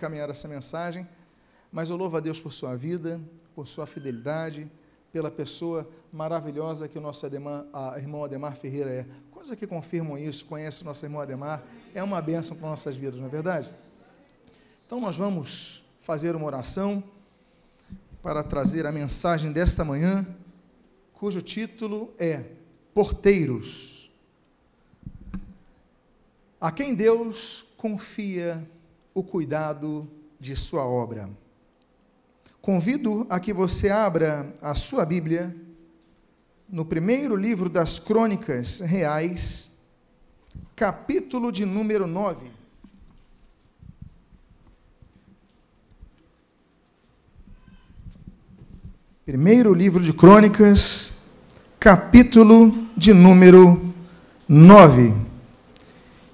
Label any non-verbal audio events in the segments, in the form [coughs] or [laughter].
encaminhar essa mensagem, mas eu louvo a Deus por sua vida, por sua fidelidade, pela pessoa maravilhosa que o nosso Ademar, a, irmão Ademar Ferreira é. Coisas que confirmam isso, conhece o nosso irmão Ademar, é uma bênção para nossas vidas, não é verdade? Então nós vamos fazer uma oração para trazer a mensagem desta manhã, cujo título é Porteiros. A quem Deus confia o cuidado de sua obra. Convido a que você abra a sua Bíblia no primeiro livro das Crônicas Reais, capítulo de número 9. Primeiro livro de Crônicas, capítulo de número 9.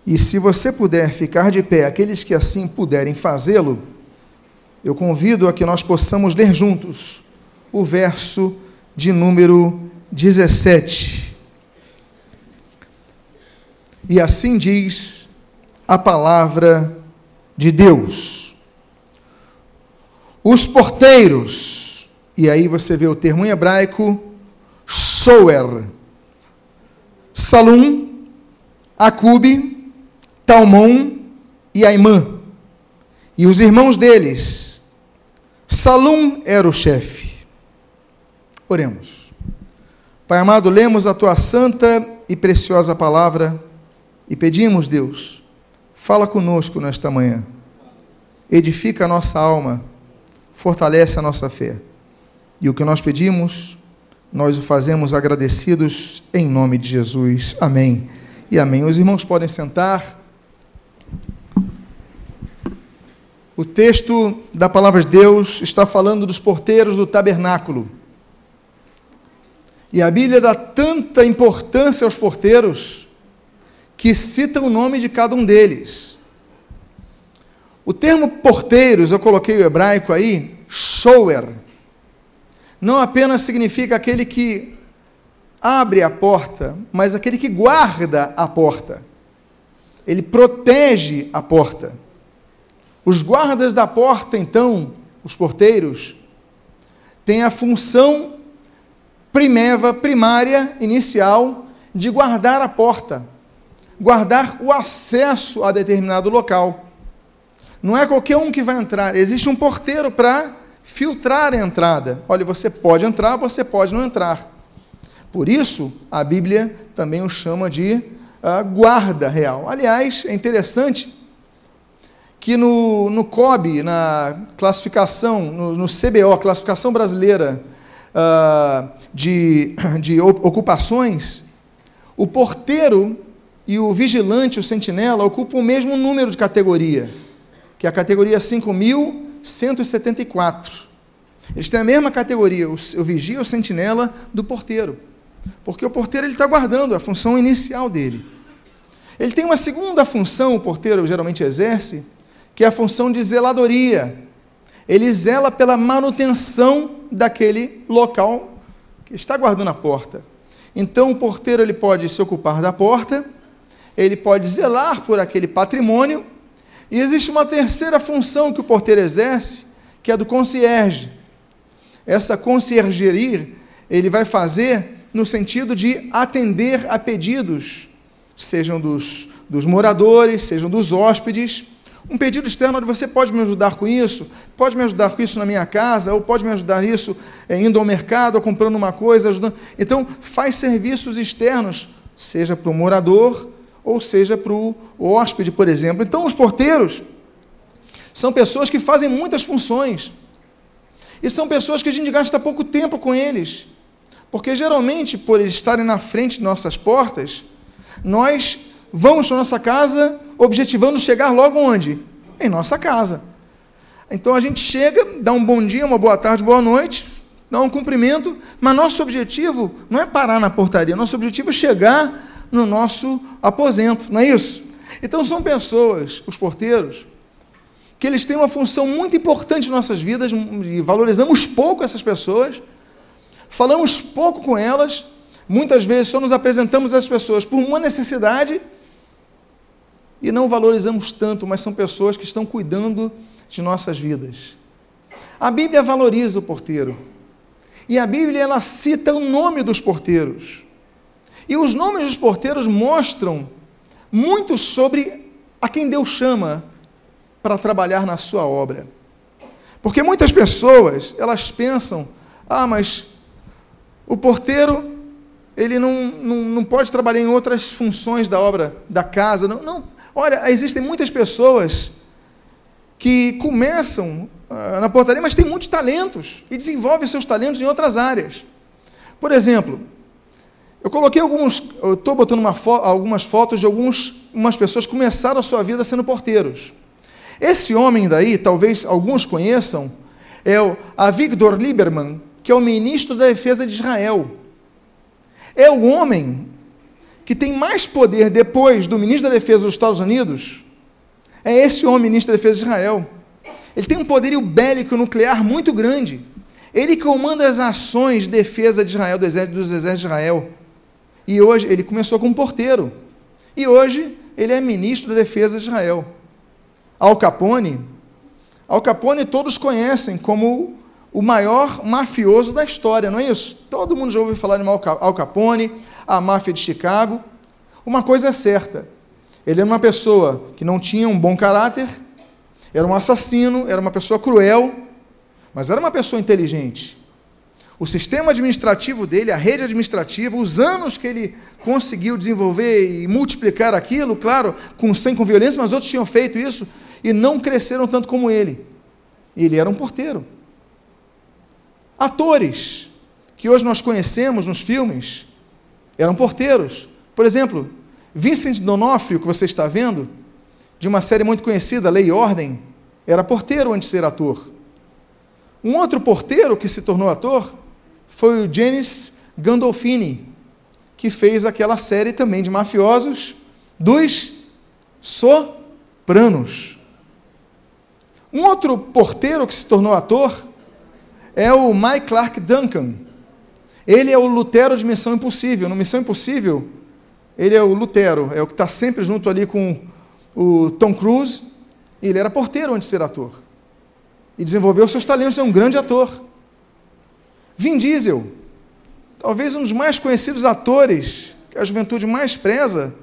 E se você puder ficar de pé, aqueles que assim puderem fazê-lo, eu convido a que nós possamos ler juntos o verso de número 17. E assim diz a palavra de Deus. Os porteiros, e aí você vê o termo em hebraico, shoer, Salum, Acube, Talmon e Aimã. E os irmãos deles, Salum era o chefe. Oremos. Pai amado, lemos a tua santa e preciosa palavra e pedimos, Deus, fala conosco nesta manhã. Edifica a nossa alma, fortalece a nossa fé. E o que nós pedimos, nós o fazemos agradecidos em nome de Jesus. Amém. E amém. Os irmãos podem sentar. O texto da palavra de Deus está falando dos porteiros do tabernáculo. E a Bíblia dá tanta importância aos porteiros que cita o nome de cada um deles. O termo porteiros, eu coloquei o hebraico aí, shower, não apenas significa aquele que abre a porta, mas aquele que guarda a porta. Ele protege a porta. Os guardas da porta, então, os porteiros, têm a função primeva, primária, inicial, de guardar a porta, guardar o acesso a determinado local. Não é qualquer um que vai entrar, existe um porteiro para filtrar a entrada. Olha, você pode entrar, você pode não entrar. Por isso, a Bíblia também o chama de uh, guarda real. Aliás, é interessante que no, no COB, na classificação, no, no CBO, classificação brasileira uh, de, [coughs] de ocupações, o porteiro e o vigilante, o sentinela, ocupam o mesmo número de categoria, que é a categoria 5.174. Eles têm a mesma categoria, o, o vigia, o sentinela, do porteiro. Porque o porteiro está guardando a função inicial dele. Ele tem uma segunda função, o porteiro geralmente exerce, que é a função de zeladoria. Ele zela pela manutenção daquele local que está guardando a porta. Então, o porteiro ele pode se ocupar da porta, ele pode zelar por aquele patrimônio, e existe uma terceira função que o porteiro exerce, que é do concierge. Essa conciergeria ele vai fazer no sentido de atender a pedidos, sejam dos, dos moradores, sejam dos hóspedes, um pedido externo, onde você pode me ajudar com isso, pode me ajudar com isso na minha casa, ou pode me ajudar isso é, indo ao mercado, ou comprando uma coisa, ajudando. Então, faz serviços externos, seja para o morador, ou seja para o hóspede, por exemplo. Então, os porteiros são pessoas que fazem muitas funções. E são pessoas que a gente gasta pouco tempo com eles. Porque geralmente, por eles estarem na frente de nossas portas, nós vamos para nossa casa objetivando chegar logo onde? Em nossa casa. Então a gente chega, dá um bom dia, uma boa tarde, boa noite, dá um cumprimento, mas nosso objetivo não é parar na portaria, nosso objetivo é chegar no nosso aposento, não é isso? Então são pessoas, os porteiros, que eles têm uma função muito importante em nossas vidas e valorizamos pouco essas pessoas, falamos pouco com elas, muitas vezes só nos apresentamos às pessoas por uma necessidade e não valorizamos tanto, mas são pessoas que estão cuidando de nossas vidas. A Bíblia valoriza o porteiro. E a Bíblia ela cita o nome dos porteiros. E os nomes dos porteiros mostram muito sobre a quem Deus chama para trabalhar na sua obra. Porque muitas pessoas, elas pensam, ah, mas o porteiro, ele não, não, não pode trabalhar em outras funções da obra da casa. Não, não. Olha, existem muitas pessoas que começam ah, na portaria, mas têm muitos talentos e desenvolvem seus talentos em outras áreas. Por exemplo, eu coloquei alguns, eu estou botando fo algumas fotos de algumas pessoas que começaram a sua vida sendo porteiros. Esse homem daí, talvez alguns conheçam, é o Avigdor Lieberman, que é o ministro da Defesa de Israel. É o homem que tem mais poder depois do ministro da Defesa dos Estados Unidos. É esse homem, ministro da Defesa de Israel. Ele tem um poderio bélico nuclear muito grande. Ele comanda as ações de defesa de Israel, dos exércitos de Israel. E hoje, ele começou como porteiro. E hoje, ele é ministro da Defesa de Israel. Al Capone, Al Capone todos conhecem como o maior mafioso da história, não é isso? Todo mundo já ouviu falar de Al Capone, a máfia de Chicago. Uma coisa é certa: ele era uma pessoa que não tinha um bom caráter, era um assassino, era uma pessoa cruel, mas era uma pessoa inteligente. O sistema administrativo dele, a rede administrativa, os anos que ele conseguiu desenvolver e multiplicar aquilo, claro, com sem com violência, mas outros tinham feito isso e não cresceram tanto como ele. Ele era um porteiro. Atores que hoje nós conhecemos nos filmes eram porteiros. Por exemplo, Vincent D'Onofrio, que você está vendo, de uma série muito conhecida, Lei e Ordem, era porteiro antes de ser ator. Um outro porteiro que se tornou ator foi o Janis Gandolfini, que fez aquela série também de mafiosos dos Sopranos. Um outro porteiro que se tornou ator é o Mike Clark Duncan. Ele é o Lutero de Missão Impossível. No Missão Impossível, ele é o Lutero, é o que está sempre junto ali com o Tom Cruise. Ele era porteiro antes de ser ator. E desenvolveu seus talentos, é um grande ator. Vin Diesel, talvez um dos mais conhecidos atores que a juventude mais preza,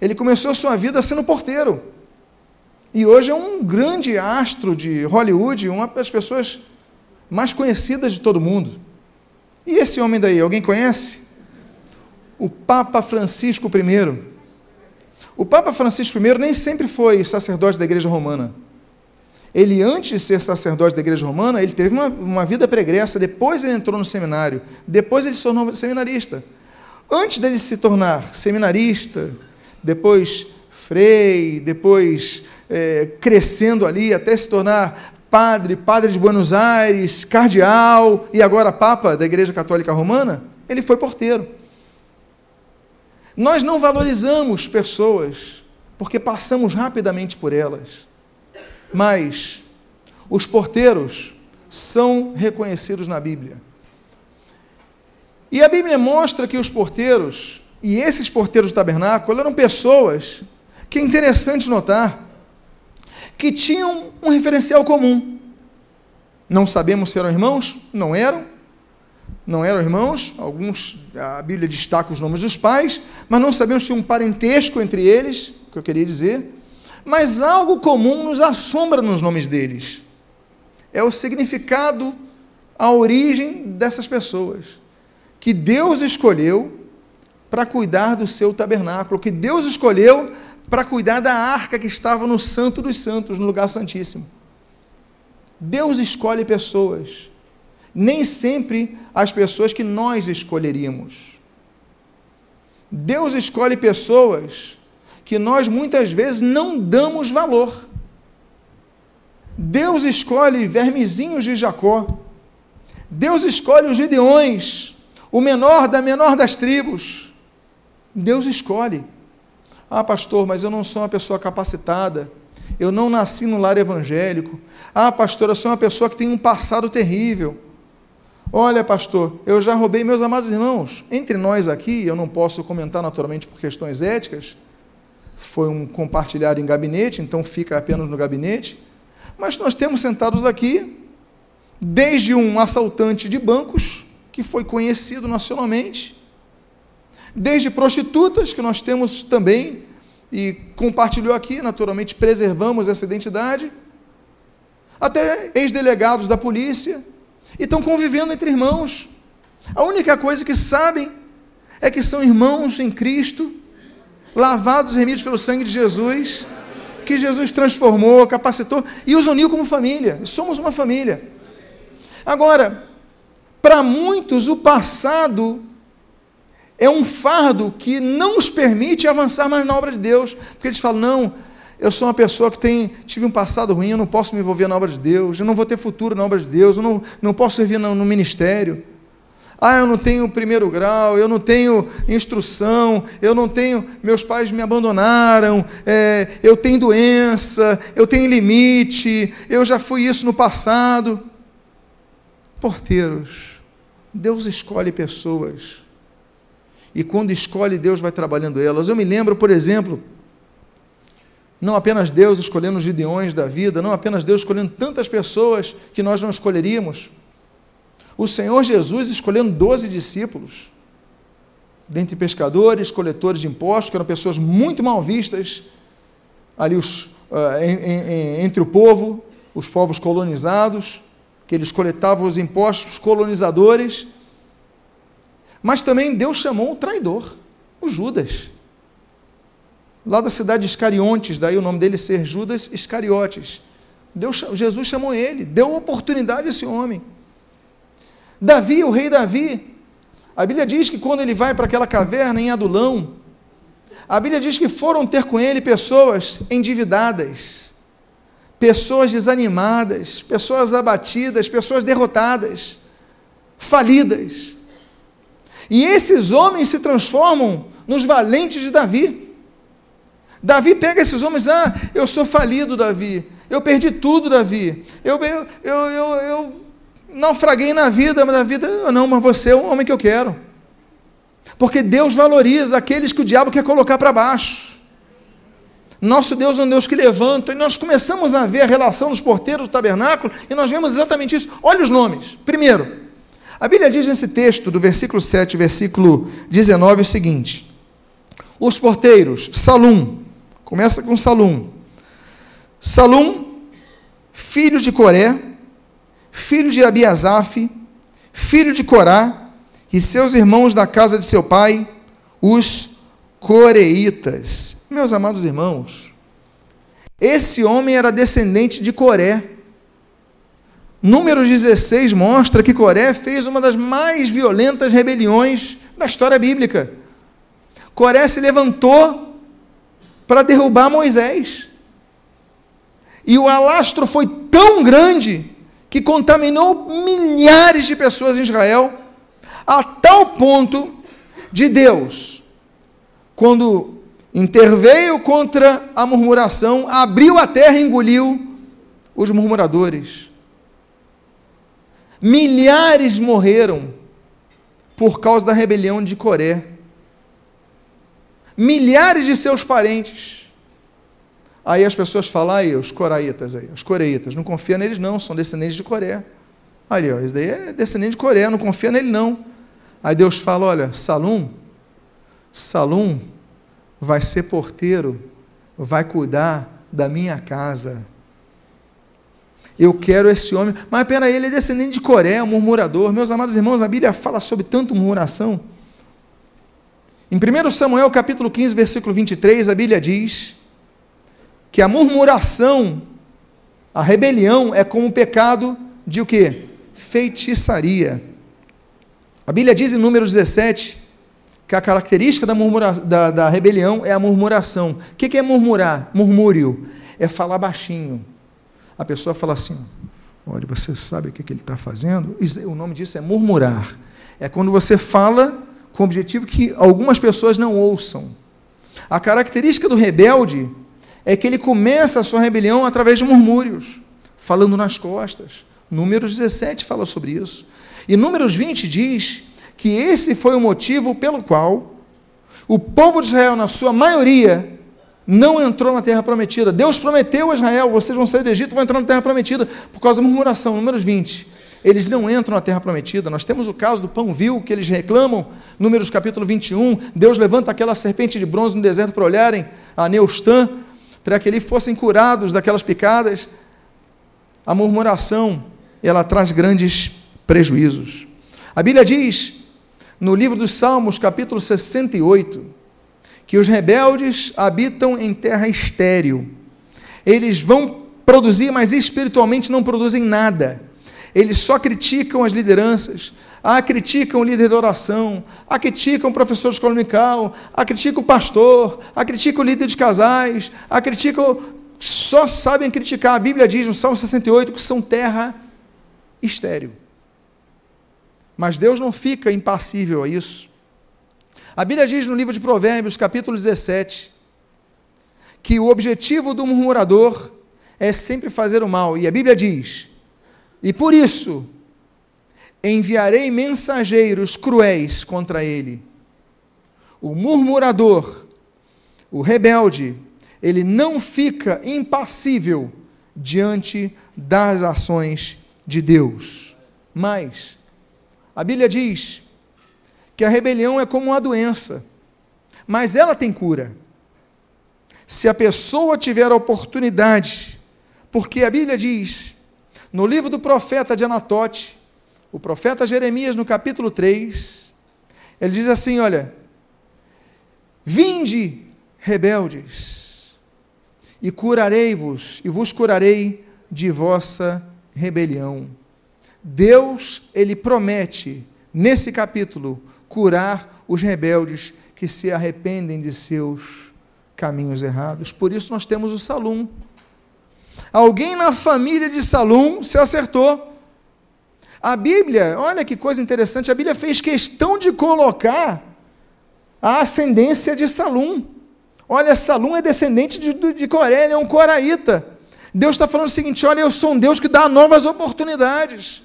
ele começou sua vida sendo porteiro. E hoje é um grande astro de Hollywood, uma das pessoas mais conhecidas de todo mundo. E esse homem daí, alguém conhece? O Papa Francisco I. O Papa Francisco I nem sempre foi sacerdote da Igreja Romana. Ele, antes de ser sacerdote da Igreja Romana, ele teve uma, uma vida pregressa, depois ele entrou no seminário, depois ele se tornou seminarista. Antes dele se tornar seminarista, depois frei, depois é, crescendo ali até se tornar padre, padre de Buenos Aires, cardeal e agora papa da Igreja Católica Romana, ele foi porteiro. Nós não valorizamos pessoas porque passamos rapidamente por elas mas os porteiros são reconhecidos na Bíblia. E a Bíblia mostra que os porteiros, e esses porteiros do tabernáculo, eram pessoas que é interessante notar, que tinham um referencial comum. Não sabemos se eram irmãos, não eram, não eram irmãos, alguns, a Bíblia destaca os nomes dos pais, mas não sabemos se tinha um parentesco entre eles, que eu queria dizer mas algo comum nos assombra nos nomes deles. É o significado, a origem dessas pessoas. Que Deus escolheu para cuidar do seu tabernáculo, que Deus escolheu para cuidar da arca que estava no Santo dos Santos, no lugar santíssimo. Deus escolhe pessoas, nem sempre as pessoas que nós escolheríamos. Deus escolhe pessoas que nós muitas vezes não damos valor. Deus escolhe vermezinhos de Jacó. Deus escolhe os Gideões, o menor da menor das tribos. Deus escolhe. Ah, pastor, mas eu não sou uma pessoa capacitada. Eu não nasci no lar evangélico. Ah, pastor, eu sou uma pessoa que tem um passado terrível. Olha, pastor, eu já roubei meus amados irmãos. Entre nós aqui, eu não posso comentar naturalmente por questões éticas, foi um compartilhado em gabinete, então fica apenas no gabinete. Mas nós temos sentados aqui, desde um assaltante de bancos, que foi conhecido nacionalmente, desde prostitutas, que nós temos também, e compartilhou aqui, naturalmente preservamos essa identidade, até ex-delegados da polícia, e estão convivendo entre irmãos. A única coisa que sabem é que são irmãos em Cristo, lavados e remidos pelo sangue de Jesus, que Jesus transformou, capacitou e os uniu como família. Somos uma família. Agora, para muitos, o passado é um fardo que não os permite avançar mais na obra de Deus, porque eles falam: não, eu sou uma pessoa que tem, tive um passado ruim, eu não posso me envolver na obra de Deus, eu não vou ter futuro na obra de Deus, eu não, não posso servir no, no ministério. Ah, eu não tenho primeiro grau, eu não tenho instrução, eu não tenho, meus pais me abandonaram, é, eu tenho doença, eu tenho limite, eu já fui isso no passado. Porteiros, Deus escolhe pessoas, e quando escolhe, Deus vai trabalhando elas. Eu me lembro, por exemplo, não apenas Deus escolhendo os gideões da vida, não apenas Deus escolhendo tantas pessoas que nós não escolheríamos o Senhor Jesus escolhendo doze discípulos, dentre pescadores, coletores de impostos, que eram pessoas muito mal vistas ali os, uh, em, em, entre o povo, os povos colonizados, que eles coletavam os impostos colonizadores. Mas também Deus chamou o traidor, o Judas. Lá da cidade de Iscariontes, daí o nome dele ser Judas Iscariotes. Deus, Jesus chamou ele, deu oportunidade a esse homem. Davi, o rei Davi, a Bíblia diz que quando ele vai para aquela caverna em Adulão, a Bíblia diz que foram ter com ele pessoas endividadas, pessoas desanimadas, pessoas abatidas, pessoas derrotadas, falidas. E esses homens se transformam nos valentes de Davi. Davi pega esses homens, ah, eu sou falido, Davi, eu perdi tudo, Davi, eu, eu, eu, eu, eu naufraguei na vida, mas na vida, não, mas você é o homem que eu quero. Porque Deus valoriza aqueles que o diabo quer colocar para baixo. Nosso Deus é um Deus que levanta, e nós começamos a ver a relação dos porteiros do tabernáculo, e nós vemos exatamente isso. Olha os nomes. Primeiro, a Bíblia diz nesse texto, do versículo 7, versículo 19, o seguinte: Os porteiros, Salum, começa com Salum. Salum, filho de Coré, filho de Abiasaf, filho de Corá, e seus irmãos da casa de seu pai, os coreitas. Meus amados irmãos, esse homem era descendente de Coré. Número 16 mostra que Coré fez uma das mais violentas rebeliões da história bíblica. Coré se levantou para derrubar Moisés. E o alastro foi tão grande que contaminou milhares de pessoas em Israel, a tal ponto de Deus, quando interveio contra a murmuração, abriu a terra e engoliu os murmuradores. Milhares morreram por causa da rebelião de Coré. Milhares de seus parentes Aí as pessoas falam, aí, os coraitas aí, os coreitas, não confia neles não, são descendentes de Coreia. Aí, ó, esse daí é descendente de Coreia, não confia nele não. Aí Deus fala, olha, Salum, Salum vai ser porteiro, vai cuidar da minha casa. Eu quero esse homem, mas peraí, ele é descendente de um murmurador. Meus amados irmãos, a Bíblia fala sobre tanto murmuração. Em 1 Samuel capítulo 15, versículo 23, a Bíblia diz que a murmuração, a rebelião é como o pecado de o quê? Feitiçaria. A Bíblia diz em Números 17 que a característica da, murmura, da, da rebelião é a murmuração. O que é murmurar? Murmúrio. É falar baixinho. A pessoa fala assim: olha, você sabe o que, que ele está fazendo? O nome disso é murmurar. É quando você fala com o objetivo que algumas pessoas não ouçam. A característica do rebelde é que ele começa a sua rebelião através de murmúrios, falando nas costas. Números 17 fala sobre isso. E Números 20 diz que esse foi o motivo pelo qual o povo de Israel, na sua maioria, não entrou na terra prometida. Deus prometeu a Israel: vocês vão sair do Egito, vão entrar na terra prometida, por causa da murmuração. Números 20. Eles não entram na terra prometida. Nós temos o caso do pão vil que eles reclamam, Números capítulo 21. Deus levanta aquela serpente de bronze no deserto para olharem a Neustã, para que eles fossem curados daquelas picadas. A murmuração, ela traz grandes prejuízos. A Bíblia diz, no livro dos Salmos, capítulo 68, que os rebeldes habitam em terra estéril. Eles vão produzir, mas espiritualmente não produzem nada. Eles só criticam as lideranças, ah, criticam o líder da oração, ah, criticam o professor de escola dominical, ah, criticam o pastor, ah, criticam o líder de casais, ah, criticam. Só sabem criticar. A Bíblia diz no Salmo 68 que são terra estéril. Mas Deus não fica impassível a isso. A Bíblia diz no livro de Provérbios, capítulo 17, que o objetivo do murmurador é sempre fazer o mal. E a Bíblia diz: E por isso enviarei mensageiros cruéis contra ele. O murmurador, o rebelde, ele não fica impassível diante das ações de Deus. Mas a Bíblia diz que a rebelião é como uma doença, mas ela tem cura. Se a pessoa tiver a oportunidade, porque a Bíblia diz, no livro do profeta de Anatote, o profeta Jeremias, no capítulo 3, ele diz assim: Olha, vinde, rebeldes, e curarei-vos, e vos curarei de vossa rebelião. Deus, ele promete, nesse capítulo, curar os rebeldes que se arrependem de seus caminhos errados. Por isso nós temos o Salum. Alguém na família de Salum se acertou. A Bíblia, olha que coisa interessante, a Bíblia fez questão de colocar a ascendência de Salum. Olha, Salum é descendente de, de Coré, ele é um coraíta. Deus está falando o seguinte: olha, eu sou um Deus que dá novas oportunidades.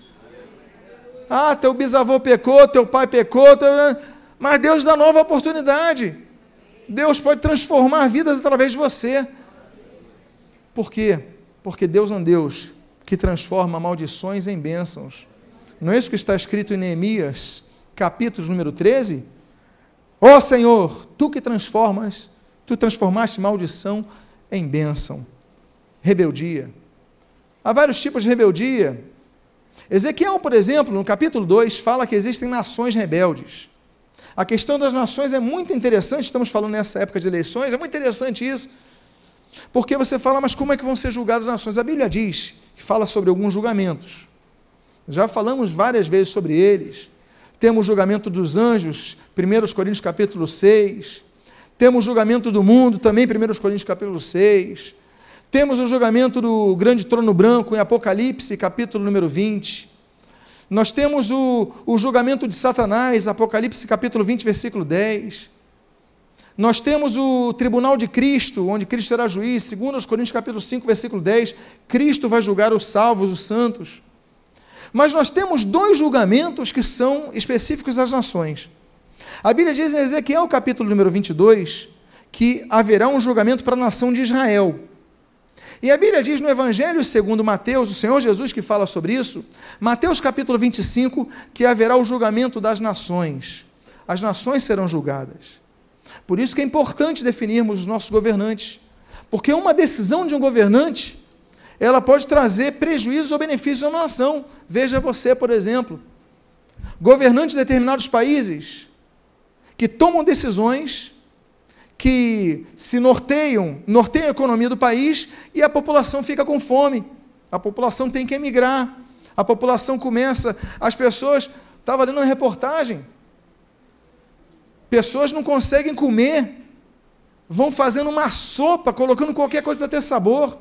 Ah, teu bisavô pecou, teu pai pecou, teu... mas Deus dá nova oportunidade. Deus pode transformar vidas através de você. Por quê? Porque Deus é um Deus que transforma maldições em bênçãos. Não é isso que está escrito em Neemias, capítulo número 13? Ó oh, Senhor, tu que transformas, tu transformaste maldição em bênção. Rebeldia. Há vários tipos de rebeldia. Ezequiel, por exemplo, no capítulo 2, fala que existem nações rebeldes. A questão das nações é muito interessante, estamos falando nessa época de eleições, é muito interessante isso. Porque você fala, mas como é que vão ser julgadas as nações? A Bíblia diz que fala sobre alguns julgamentos. Já falamos várias vezes sobre eles. Temos o julgamento dos anjos, 1 Coríntios capítulo 6. Temos o julgamento do mundo, também 1 Coríntios capítulo 6. Temos o julgamento do grande trono branco em Apocalipse, capítulo número 20. Nós temos o, o julgamento de Satanás, Apocalipse, capítulo 20, versículo 10. Nós temos o tribunal de Cristo, onde Cristo será juiz, segundo os Coríntios capítulo 5, versículo 10, Cristo vai julgar os salvos, os santos. Mas nós temos dois julgamentos que são específicos às nações. A Bíblia diz em Ezequiel capítulo número 22 que haverá um julgamento para a nação de Israel. E a Bíblia diz no Evangelho segundo Mateus, o Senhor Jesus que fala sobre isso, Mateus capítulo 25, que haverá o julgamento das nações. As nações serão julgadas. Por isso que é importante definirmos os nossos governantes. Porque uma decisão de um governante, ela pode trazer prejuízos ou benefícios a uma nação. Veja você, por exemplo, governantes de determinados países que tomam decisões que se norteiam, norteiam a economia do país e a população fica com fome. A população tem que emigrar. A população começa, as pessoas, estava lendo uma reportagem, pessoas não conseguem comer, vão fazendo uma sopa, colocando qualquer coisa para ter sabor.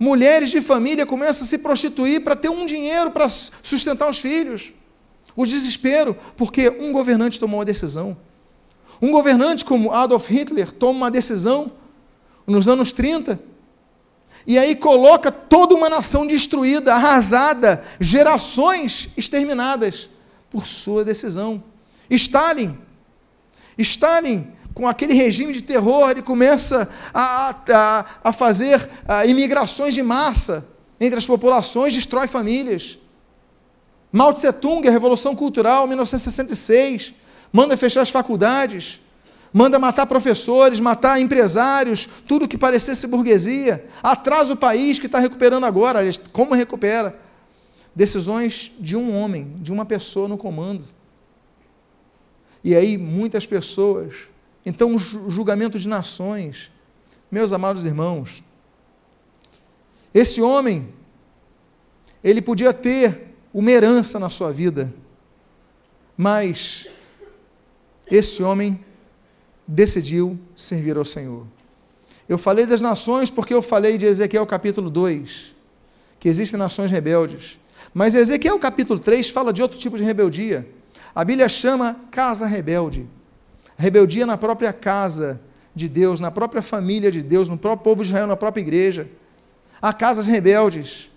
Mulheres de família começam a se prostituir para ter um dinheiro para sustentar os filhos. O desespero, porque um governante tomou uma decisão. Um governante como Adolf Hitler toma uma decisão nos anos 30 e aí coloca toda uma nação destruída, arrasada, gerações exterminadas por sua decisão. Stalin, Stalin, com aquele regime de terror, ele começa a, a, a fazer a, imigrações de massa entre as populações, destrói famílias. Mao Tse Tung, a Revolução Cultural, 1966, manda fechar as faculdades, manda matar professores, matar empresários, tudo que parecesse burguesia, atrasa o país que está recuperando agora, como recupera? Decisões de um homem, de uma pessoa no comando. E aí muitas pessoas, então o julgamento de nações, meus amados irmãos, esse homem, ele podia ter uma herança na sua vida, mas esse homem decidiu servir ao Senhor. Eu falei das nações porque eu falei de Ezequiel capítulo 2, que existem nações rebeldes. Mas Ezequiel capítulo 3 fala de outro tipo de rebeldia. A Bíblia chama casa rebelde. Rebeldia na própria casa de Deus, na própria família de Deus, no próprio povo de Israel, na própria igreja. Há casas rebeldes,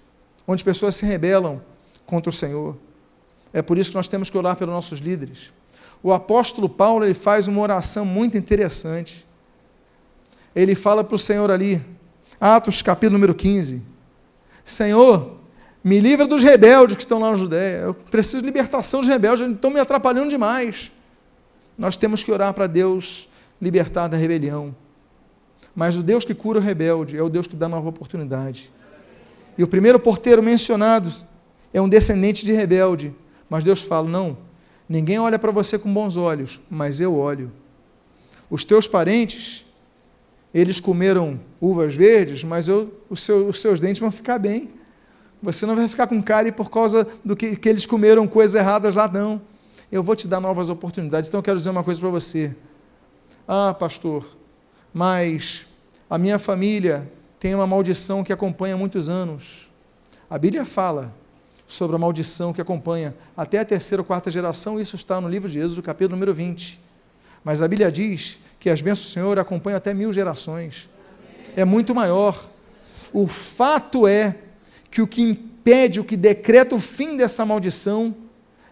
onde pessoas se rebelam contra o Senhor. É por isso que nós temos que orar pelos nossos líderes o apóstolo Paulo ele faz uma oração muito interessante. Ele fala para o Senhor ali, Atos capítulo número 15: Senhor, me livra dos rebeldes que estão lá na Judéia. Eu preciso de libertação dos rebeldes, eles estão me atrapalhando demais. Nós temos que orar para Deus libertar da rebelião. Mas o Deus que cura o rebelde é o Deus que dá nova oportunidade. E o primeiro porteiro mencionado é um descendente de rebelde. Mas Deus fala: não, Ninguém olha para você com bons olhos, mas eu olho. Os teus parentes, eles comeram uvas verdes, mas eu, os, seu, os seus dentes vão ficar bem. Você não vai ficar com cárie por causa do que, que eles comeram coisas erradas lá, não. Eu vou te dar novas oportunidades. Então eu quero dizer uma coisa para você. Ah, pastor, mas a minha família tem uma maldição que acompanha muitos anos. A Bíblia fala sobre a maldição que acompanha até a terceira ou quarta geração, isso está no livro de Êxodo, capítulo número 20. Mas a Bíblia diz que as bênçãos do Senhor acompanham até mil gerações. É muito maior. O fato é que o que impede, o que decreta o fim dessa maldição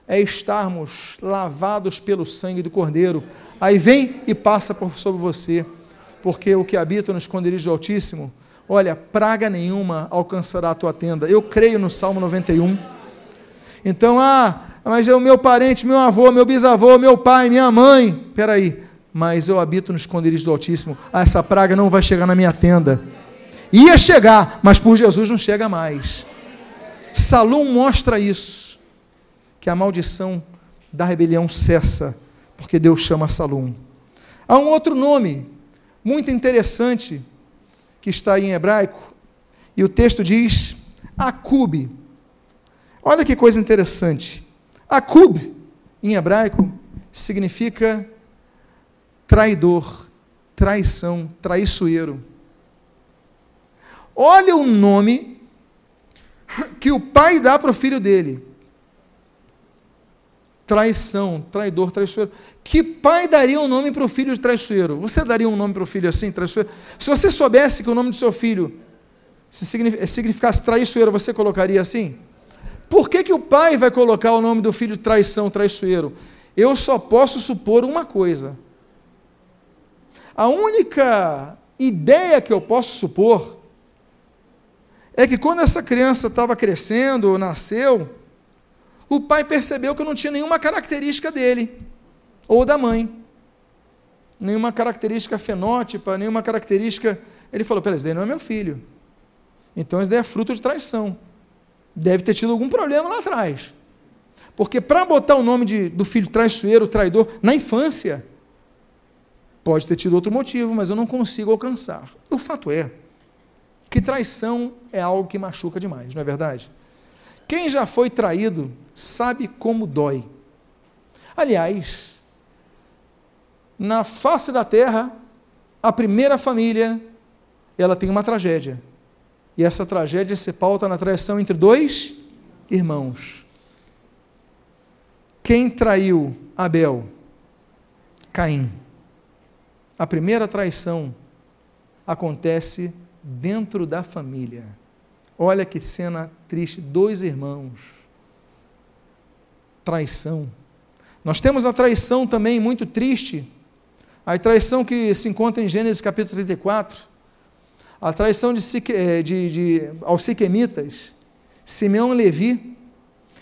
é estarmos lavados pelo sangue do Cordeiro. Aí vem e passa por sobre você, porque o que habita no esconderijo do Altíssimo Olha, praga nenhuma alcançará a tua tenda. Eu creio no Salmo 91. Então, ah, mas é o meu parente, meu avô, meu bisavô, meu pai, minha mãe. Espera aí. Mas eu habito no esconderijo do Altíssimo. Ah, essa praga não vai chegar na minha tenda. Ia chegar, mas por Jesus não chega mais. Salom mostra isso. Que a maldição da rebelião cessa, porque Deus chama Salom. Há um outro nome muito interessante que está em hebraico, e o texto diz Acube. Olha que coisa interessante. Acub, em hebraico, significa traidor, traição, traiçoeiro. Olha o nome que o pai dá para o filho dele. Traição, traidor, traiçoeiro. Que pai daria um nome para o filho de traiçoeiro? Você daria um nome para o filho assim, traiçoeiro? Se você soubesse que o nome do seu filho se significasse traiçoeiro, você colocaria assim? Por que, que o pai vai colocar o nome do filho de traição, traiçoeiro? Eu só posso supor uma coisa. A única ideia que eu posso supor é que quando essa criança estava crescendo ou nasceu, o pai percebeu que não tinha nenhuma característica dele ou da mãe. Nenhuma característica fenótipa, nenhuma característica. Ele falou: peraí, esse daí não é meu filho. Então esse daí é fruto de traição. Deve ter tido algum problema lá atrás. Porque para botar o nome de, do filho traiçoeiro, traidor, na infância, pode ter tido outro motivo, mas eu não consigo alcançar. O fato é que traição é algo que machuca demais, não é verdade? Quem já foi traído sabe como dói. Aliás, na face da terra, a primeira família, ela tem uma tragédia. E essa tragédia se pauta na traição entre dois irmãos. Quem traiu Abel? Caim. A primeira traição acontece dentro da família. Olha que cena triste, dois irmãos. Traição. Nós temos a traição também muito triste A traição que se encontra em Gênesis capítulo 34, a traição de, eh, de, de, aos siquemitas, Simeão e Levi,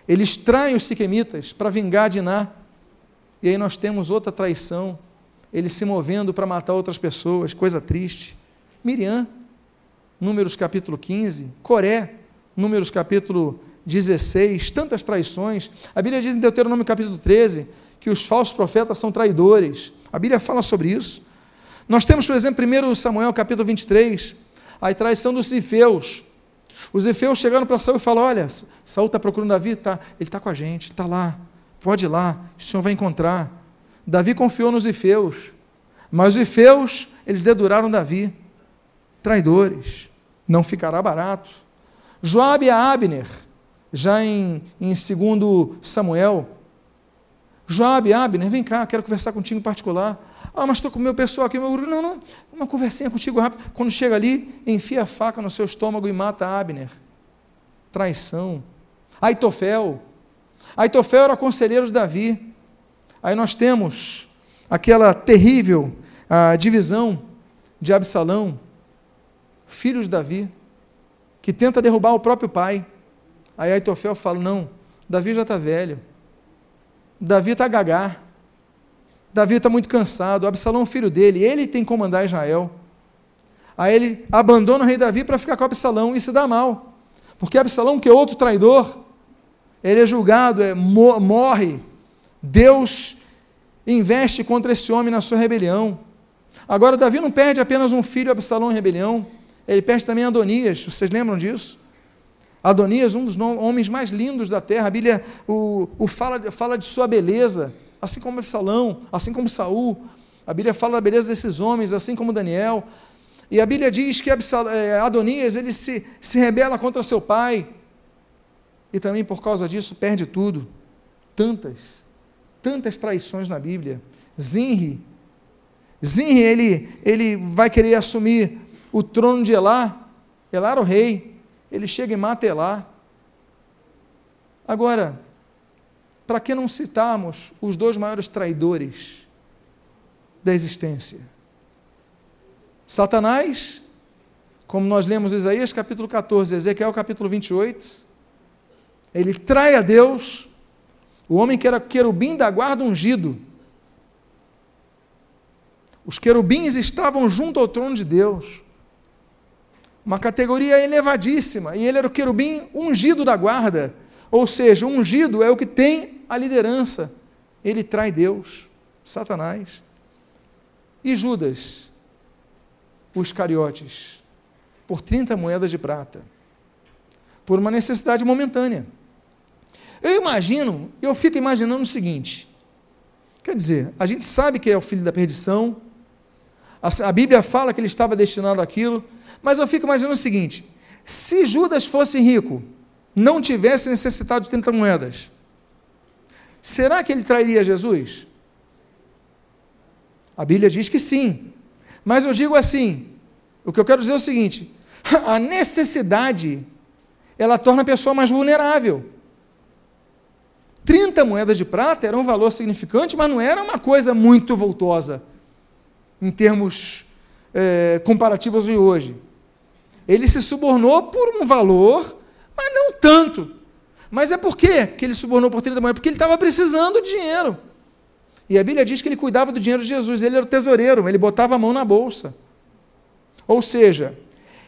eles traem os siquemitas para vingar Diná. E aí nós temos outra traição, eles se movendo para matar outras pessoas, coisa triste. Miriam, Números capítulo 15, Coré, Números capítulo 16, tantas traições. A Bíblia diz em Deuteronômio capítulo 13 que os falsos profetas são traidores. A Bíblia fala sobre isso. Nós temos, por exemplo, 1 Samuel capítulo 23, a traição dos Zifeus. Os Zifeus chegaram para Saul e falaram: Olha, Saul está procurando Davi, tá, ele está com a gente, está lá, pode ir lá, o Senhor vai encontrar. Davi confiou nos Zifeus, mas os Zifeus, eles deduraram Davi traidores, não ficará barato. Joabe e Abner, já em, em 2 Samuel, Joabe, Abner, vem cá, quero conversar contigo em particular. Ah, mas estou com o meu pessoal aqui, meu grupo. Não, não, uma conversinha contigo rápido. Quando chega ali, enfia a faca no seu estômago e mata Abner. Traição. Aitofel. Aitofel era conselheiro de Davi. Aí nós temos aquela terrível ah, divisão de Absalão filho de Davi, que tenta derrubar o próprio pai. Aí Aitofel fala: Não, Davi já está velho. Davi está gagá. Davi está muito cansado. Absalão filho dele, ele tem que comandar Israel. Aí ele abandona o rei Davi para ficar com Absalão e se dá mal. Porque Absalão, que é outro traidor, ele é julgado, é, morre. Deus investe contra esse homem na sua rebelião. Agora, Davi não perde apenas um filho, Absalão, em rebelião. Ele perde também Adonias, vocês lembram disso? Adonias, um dos homens mais lindos da terra, a Bíblia o, o fala, fala de sua beleza, assim como Absalão, assim como Saul. A Bíblia fala da beleza desses homens, assim como Daniel. E a Bíblia diz que é, Adonias ele se, se rebela contra seu pai. E também por causa disso perde tudo. Tantas, tantas traições na Bíblia. Zinri. Zinri, ele, ele vai querer assumir o trono de Elá. Elá era o rei. Ele chega e mata Elá. Agora, para que não citarmos os dois maiores traidores da existência? Satanás, como nós lemos Isaías capítulo 14, Ezequiel capítulo 28, ele trai a Deus, o homem que era querubim da guarda ungido. Os querubins estavam junto ao trono de Deus uma categoria elevadíssima, e ele era o querubim ungido da guarda, ou seja, ungido é o que tem a liderança, ele trai Deus, Satanás. E Judas, os cariotes, por 30 moedas de prata, por uma necessidade momentânea. Eu imagino, eu fico imaginando o seguinte: quer dizer, a gente sabe que é o filho da perdição, a, a Bíblia fala que ele estava destinado àquilo, mas eu fico imaginando o seguinte: se Judas fosse rico, não tivesse necessitado de 30 moedas, será que ele trairia Jesus? A Bíblia diz que sim. Mas eu digo assim: o que eu quero dizer é o seguinte: [laughs] a necessidade ela torna a pessoa mais vulnerável. 30 moedas de prata era um valor significante, mas não era uma coisa muito voltosa em termos é, comparativos de hoje. Ele se subornou por um valor, mas não tanto. Mas é por quê que ele subornou por 30 moedas? Porque ele estava precisando de dinheiro. E a Bíblia diz que ele cuidava do dinheiro de Jesus, ele era o tesoureiro, ele botava a mão na bolsa. Ou seja,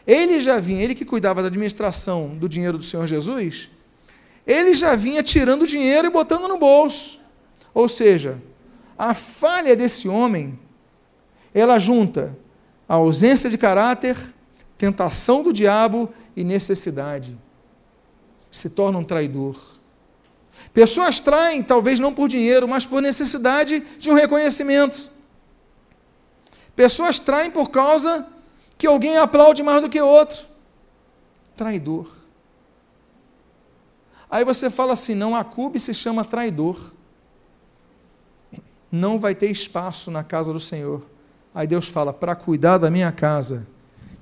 ele já vinha, ele que cuidava da administração do dinheiro do Senhor Jesus, ele já vinha tirando o dinheiro e botando no bolso. Ou seja, a falha desse homem, ela junta a ausência de caráter, tentação do diabo e necessidade. Se torna um traidor. Pessoas traem, talvez não por dinheiro, mas por necessidade de um reconhecimento. Pessoas traem por causa que alguém aplaude mais do que outro. Traidor. Aí você fala assim: não, a Cube se chama traidor. Não vai ter espaço na casa do Senhor. Aí Deus fala: para cuidar da minha casa,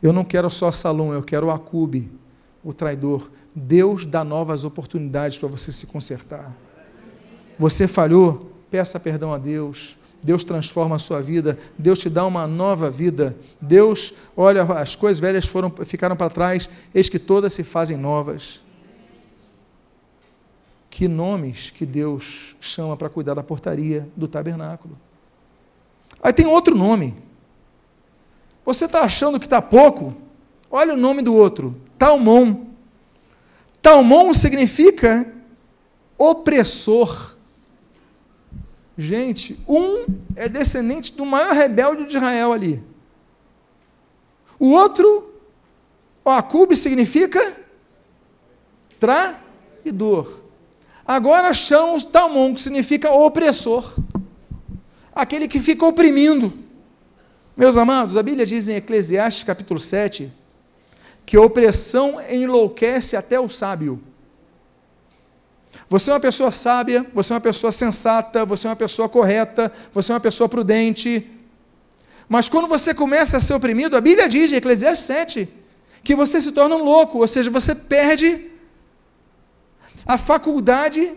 eu não quero só Salom, eu quero Acube, o traidor. Deus dá novas oportunidades para você se consertar. Você falhou, peça perdão a Deus. Deus transforma a sua vida, Deus te dá uma nova vida. Deus, olha, as coisas velhas foram ficaram para trás, eis que todas se fazem novas. Que nomes que Deus chama para cuidar da portaria do tabernáculo. Aí tem outro nome. Você está achando que está pouco? Olha o nome do outro: Talmon. Talmon significa opressor. Gente, um é descendente do maior rebelde de Israel ali. O outro, o Acube significa traidor. Agora chamam Talmon, que significa opressor. Aquele que fica oprimindo. Meus amados, a Bíblia diz em Eclesiastes capítulo 7 que a opressão enlouquece até o sábio. Você é uma pessoa sábia, você é uma pessoa sensata, você é uma pessoa correta, você é uma pessoa prudente. Mas quando você começa a ser oprimido, a Bíblia diz em Eclesiastes 7 que você se torna um louco, ou seja, você perde a faculdade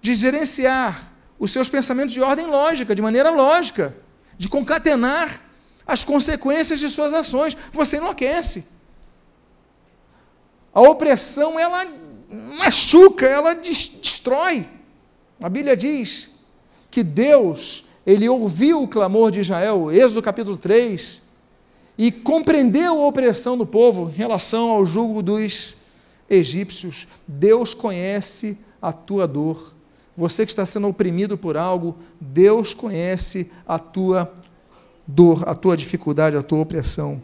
de gerenciar os seus pensamentos de ordem lógica, de maneira lógica, de concatenar as consequências de suas ações. Você enlouquece. A opressão, ela machuca, ela destrói. A Bíblia diz que Deus, ele ouviu o clamor de Israel, Êxodo capítulo 3, e compreendeu a opressão do povo em relação ao jugo dos egípcios. Deus conhece a tua dor. Você que está sendo oprimido por algo, Deus conhece a tua dor, a tua dificuldade, a tua opressão.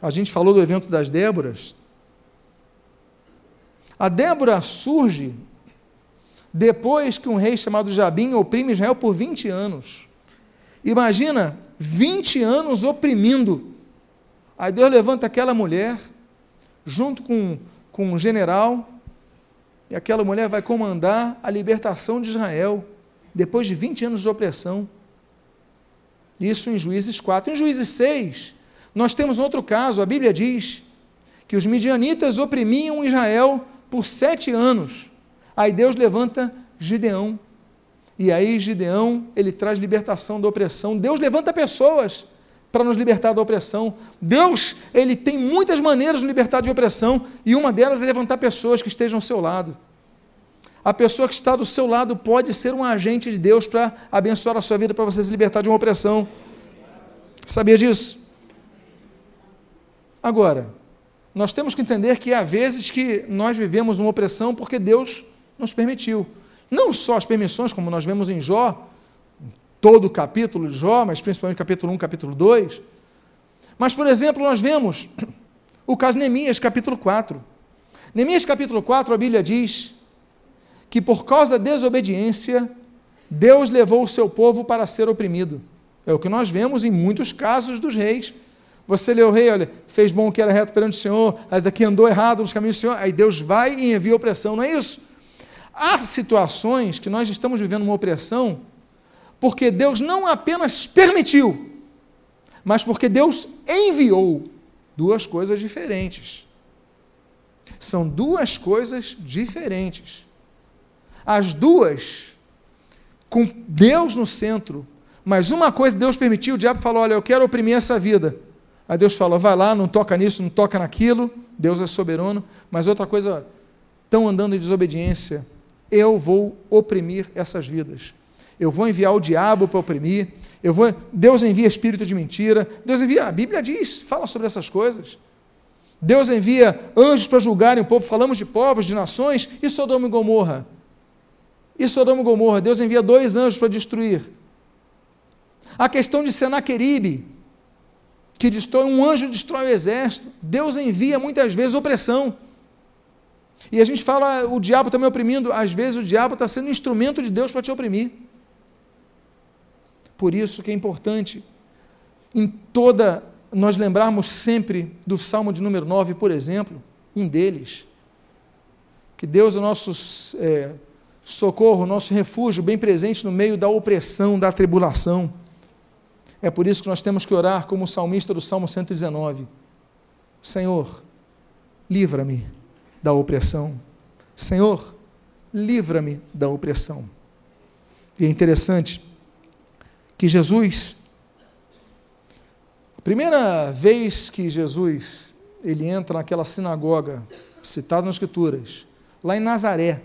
A gente falou do evento das Déboras, a Débora surge depois que um rei chamado Jabim oprime Israel por 20 anos. Imagina, 20 anos oprimindo. Aí Deus levanta aquela mulher, junto com, com um general, e aquela mulher vai comandar a libertação de Israel, depois de 20 anos de opressão. Isso em Juízes 4. Em Juízes 6, nós temos outro caso. A Bíblia diz que os midianitas oprimiam Israel por sete anos. Aí Deus levanta Gideão. E aí Gideão, ele traz libertação da opressão. Deus levanta pessoas para nos libertar da opressão. Deus, ele tem muitas maneiras de libertar de opressão, e uma delas é levantar pessoas que estejam ao seu lado. A pessoa que está do seu lado pode ser um agente de Deus para abençoar a sua vida, para você se libertar de uma opressão. Sabia disso? Agora, nós temos que entender que há vezes que nós vivemos uma opressão porque Deus nos permitiu. Não só as permissões, como nós vemos em Jó, todo o capítulo de Jó, mas principalmente capítulo 1, capítulo 2. Mas, por exemplo, nós vemos o caso de Neemias, capítulo 4. Neemias, capítulo 4, a Bíblia diz que por causa da desobediência, Deus levou o seu povo para ser oprimido. É o que nós vemos em muitos casos dos reis. Você leu o rei, olha, fez bom o que era reto perante o Senhor, mas daqui andou errado nos caminhos do Senhor, aí Deus vai e envia opressão, não é isso? Há situações que nós estamos vivendo uma opressão porque Deus não apenas permitiu, mas porque Deus enviou duas coisas diferentes. São duas coisas diferentes. As duas com Deus no centro, mas uma coisa Deus permitiu, o diabo falou: Olha, eu quero oprimir essa vida. Aí Deus fala: vai lá, não toca nisso, não toca naquilo. Deus é soberano. Mas outra coisa, estão andando em desobediência. Eu vou oprimir essas vidas. Eu vou enviar o diabo para oprimir. Eu vou, Deus envia espírito de mentira. Deus envia, a Bíblia diz, fala sobre essas coisas. Deus envia anjos para julgarem o povo. Falamos de povos, de nações. E Sodoma e Gomorra? E Sodoma e Gomorra? Deus envia dois anjos para destruir. A questão de Senaqueribe, que destrói, um anjo destrói o exército. Deus envia muitas vezes opressão. E a gente fala, o diabo está me oprimindo. Às vezes o diabo está sendo instrumento de Deus para te oprimir. Por isso que é importante, em toda, nós lembrarmos sempre do Salmo de número 9, por exemplo, um deles. Que Deus é o nosso é, socorro, nosso refúgio, bem presente no meio da opressão, da tribulação. É por isso que nós temos que orar como o salmista do Salmo 119. Senhor, livra-me da opressão. Senhor, livra-me da opressão. E é interessante que Jesus, a primeira vez que Jesus ele entra naquela sinagoga citada nas Escrituras, lá em Nazaré,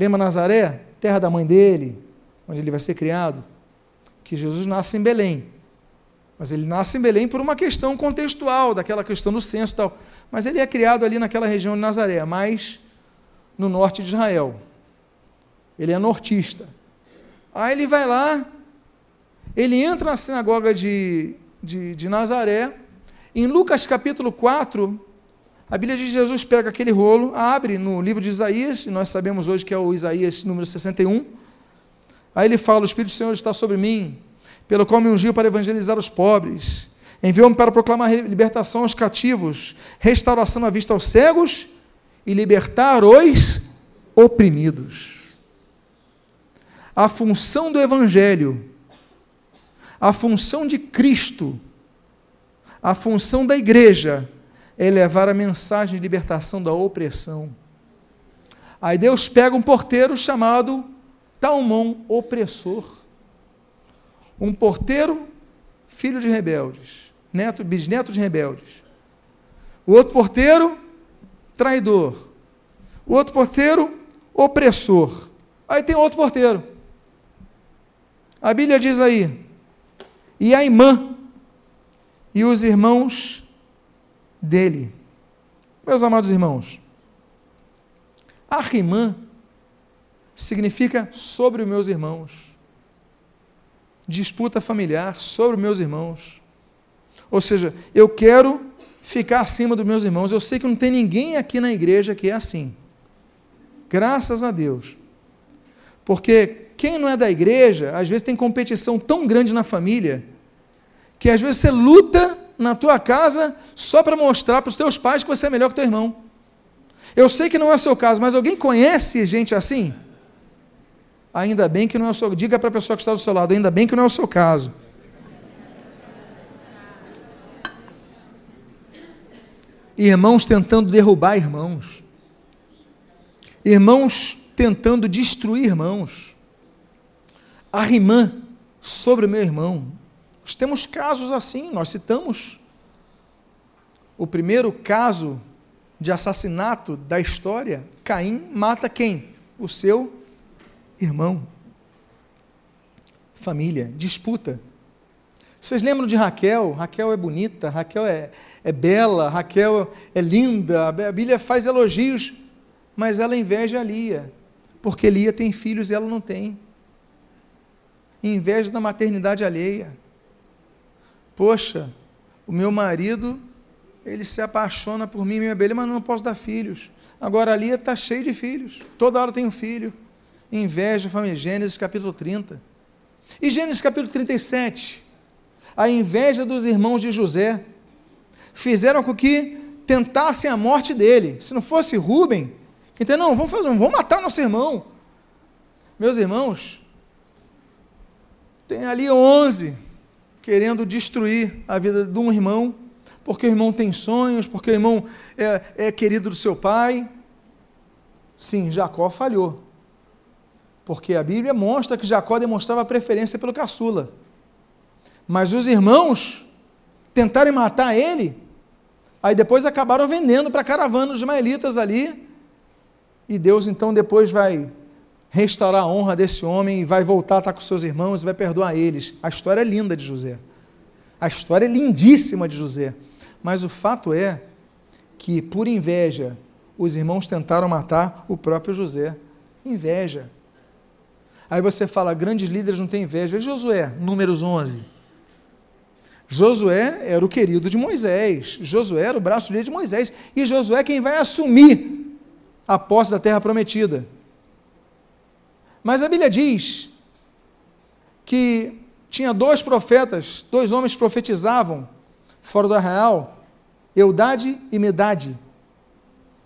lembra Nazaré, terra da mãe dele, onde ele vai ser criado, que Jesus nasce em Belém. Mas ele nasce em Belém por uma questão contextual, daquela questão do censo e tal. Mas ele é criado ali naquela região de Nazaré, mais no norte de Israel. Ele é nortista. Aí ele vai lá, ele entra na sinagoga de, de, de Nazaré. Em Lucas capítulo 4, a Bíblia diz que Jesus pega aquele rolo, abre no livro de Isaías, e nós sabemos hoje que é o Isaías número 61. Aí ele fala: O Espírito do Senhor está sobre mim, pelo qual me ungiu para evangelizar os pobres, enviou-me para proclamar libertação aos cativos, restauração à vista aos cegos e libertar os oprimidos. A função do Evangelho, a função de Cristo, a função da igreja é levar a mensagem de libertação da opressão. Aí Deus pega um porteiro chamado Talmon, opressor. Um porteiro, filho de rebeldes, neto, bisneto de rebeldes. O outro porteiro, traidor. O outro porteiro, opressor. Aí tem outro porteiro. A Bíblia diz aí, e a irmã e os irmãos dele. Meus amados irmãos, Arrimã significa sobre os meus irmãos. Disputa familiar sobre os meus irmãos. Ou seja, eu quero ficar acima dos meus irmãos. Eu sei que não tem ninguém aqui na igreja que é assim. Graças a Deus. Porque quem não é da igreja, às vezes tem competição tão grande na família, que às vezes você luta na tua casa só para mostrar para os teus pais que você é melhor que teu irmão. Eu sei que não é o seu caso, mas alguém conhece gente assim? Ainda bem que não é o seu. Diga para a pessoa que está do seu lado, ainda bem que não é o seu caso. Irmãos tentando derrubar irmãos irmãos tentando destruir irmãos, arrimã sobre o meu irmão. Nós temos casos assim, nós citamos o primeiro caso de assassinato da história, Caim mata quem? O seu irmão. Família, disputa. Vocês lembram de Raquel? Raquel é bonita, Raquel é, é bela, Raquel é linda, a Bíblia faz elogios mas ela inveja a Lia, porque Lia tem filhos e ela não tem. Inveja da maternidade alheia. Poxa, o meu marido, ele se apaixona por mim, minha abelha, mas não posso dar filhos. Agora a Lia está cheia de filhos, toda hora tem um filho. Inveja, família. Gênesis capítulo 30. E Gênesis capítulo 37. A inveja dos irmãos de José fizeram com que tentassem a morte dele. Se não fosse Rubem, então, não, vamos fazer, vamos matar nosso irmão. Meus irmãos, tem ali onze querendo destruir a vida de um irmão, porque o irmão tem sonhos, porque o irmão é, é querido do seu pai. Sim, Jacó falhou. Porque a Bíblia mostra que Jacó demonstrava preferência pelo caçula. Mas os irmãos tentarem matar ele, aí depois acabaram vendendo para caravanas de ismaelitas ali, e Deus então depois vai restaurar a honra desse homem e vai voltar a estar com seus irmãos e vai perdoar eles. A história é linda de José. A história é lindíssima de José. Mas o fato é que, por inveja, os irmãos tentaram matar o próprio José. Inveja. Aí você fala, grandes líderes não têm inveja. E Josué, números 11. Josué era o querido de Moisés. Josué era o braço direito de Moisés. E Josué é quem vai assumir a posse da terra prometida. Mas a Bíblia diz que tinha dois profetas, dois homens profetizavam fora do arraial, Eudade e Medade.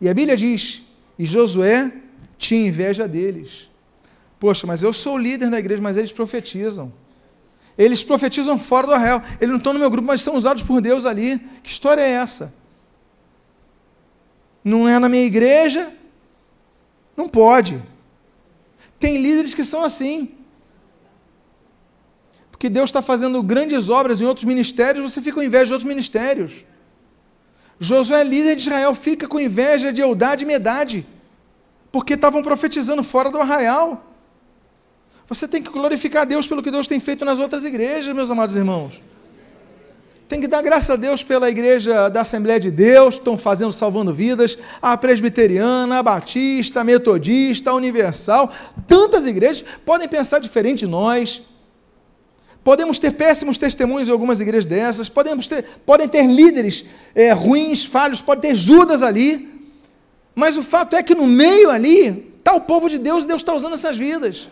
E a Bíblia diz, e Josué tinha inveja deles. Poxa, mas eu sou líder da igreja, mas eles profetizam. Eles profetizam fora do arraial. Eles não estão no meu grupo, mas são usados por Deus ali. Que história é essa? Não é na minha igreja, não pode. Tem líderes que são assim. Porque que Deus está fazendo grandes obras em outros ministérios, você fica com inveja de outros ministérios. Josué, líder de Israel, fica com inveja de Eldade e Medade, porque estavam profetizando fora do arraial. Você tem que glorificar a Deus pelo que Deus tem feito nas outras igrejas, meus amados irmãos. Tem que dar graças a Deus pela igreja da Assembleia de Deus, estão fazendo, salvando vidas, a presbiteriana, a batista, a metodista, a universal. Tantas igrejas podem pensar diferente de nós. Podemos ter péssimos testemunhos em algumas igrejas dessas, podemos ter, podem ter líderes é, ruins, falhos, pode ter Judas ali. Mas o fato é que no meio ali está o povo de Deus e Deus está usando essas vidas.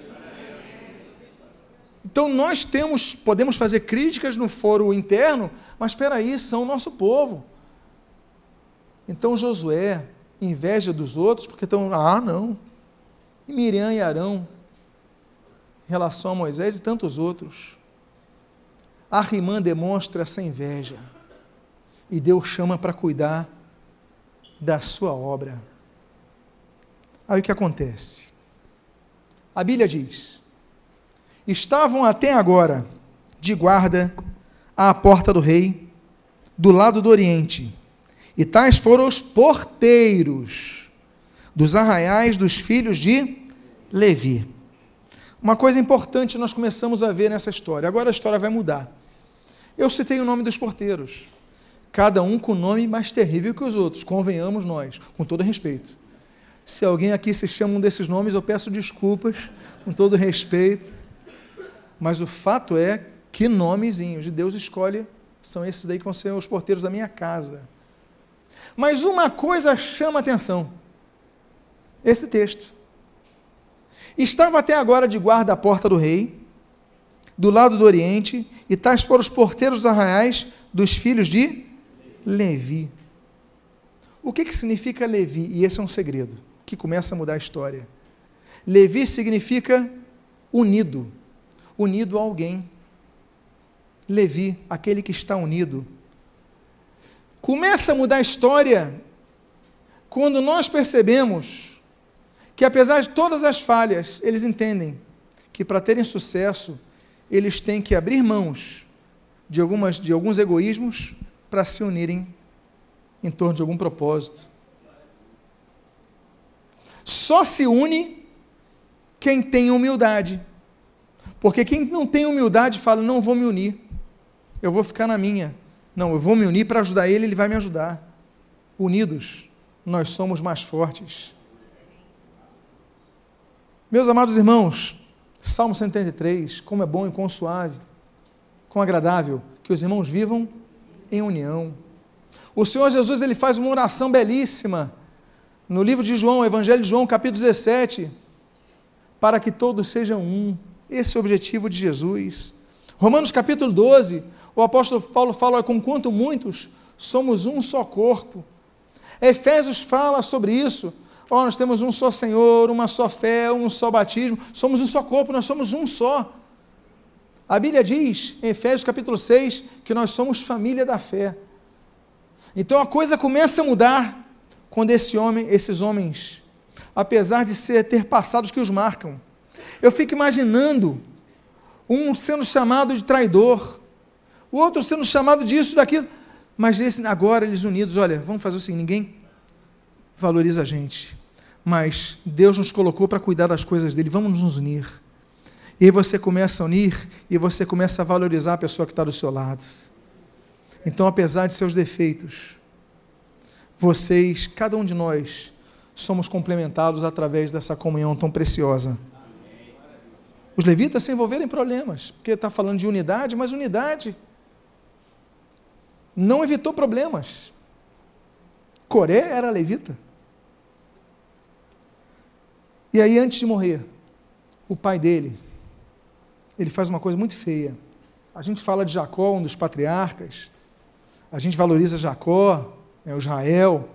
Então nós temos, podemos fazer críticas no foro interno, mas espera aí, são o nosso povo. Então Josué inveja dos outros porque estão, ah, não. E Miriam e Arão em relação a Moisés e tantos outros. A Rimã demonstra essa inveja. E Deus chama para cuidar da sua obra. Aí o que acontece? A Bíblia diz: estavam até agora de guarda à porta do rei, do lado do oriente, e tais foram os porteiros dos arraiais dos filhos de Levi. Uma coisa importante nós começamos a ver nessa história, agora a história vai mudar. Eu citei o nome dos porteiros, cada um com nome mais terrível que os outros, convenhamos nós, com todo respeito. Se alguém aqui se chama um desses nomes, eu peço desculpas, com todo respeito mas o fato é que nomezinhos de Deus escolhe são esses daí que vão ser os porteiros da minha casa. Mas uma coisa chama atenção: esse texto. Estava até agora de guarda à porta do rei, do lado do oriente, e tais foram os porteiros dos arraiais dos filhos de Levi. O que, que significa Levi? E esse é um segredo que começa a mudar a história. Levi significa unido unido a alguém. Levi, aquele que está unido. Começa a mudar a história quando nós percebemos que, apesar de todas as falhas, eles entendem que para terem sucesso, eles têm que abrir mãos de, algumas, de alguns egoísmos para se unirem em torno de algum propósito. Só se une quem tem humildade. Porque quem não tem humildade fala: não vou me unir, eu vou ficar na minha. Não, eu vou me unir para ajudar ele, ele vai me ajudar. Unidos, nós somos mais fortes. Meus amados irmãos, Salmo 133, como é bom e quão suave, quão agradável que os irmãos vivam em união. O Senhor Jesus ele faz uma oração belíssima no livro de João, Evangelho de João, capítulo 17, para que todos sejam um esse é o objetivo de Jesus. Romanos capítulo 12, o apóstolo Paulo fala com quanto muitos somos um só corpo. Efésios fala sobre isso. Oh, nós temos um só Senhor, uma só fé, um só batismo. Somos um só corpo, nós somos um só. A Bíblia diz, em Efésios capítulo 6, que nós somos família da fé. Então a coisa começa a mudar quando esse homem, esses homens, apesar de ser, ter passados que os marcam, eu fico imaginando um sendo chamado de traidor, o outro sendo chamado disso, daquilo. Mas esse, agora eles unidos, olha, vamos fazer o seguinte: ninguém valoriza a gente, mas Deus nos colocou para cuidar das coisas dele, vamos nos unir. E aí você começa a unir e você começa a valorizar a pessoa que está do seu lado. Então, apesar de seus defeitos, vocês, cada um de nós, somos complementados através dessa comunhão tão preciosa. Os levitas se envolveram em problemas, porque está falando de unidade, mas unidade não evitou problemas. Coré era levita. E aí, antes de morrer, o pai dele, ele faz uma coisa muito feia. A gente fala de Jacó, um dos patriarcas, a gente valoriza Jacó, é o Israel,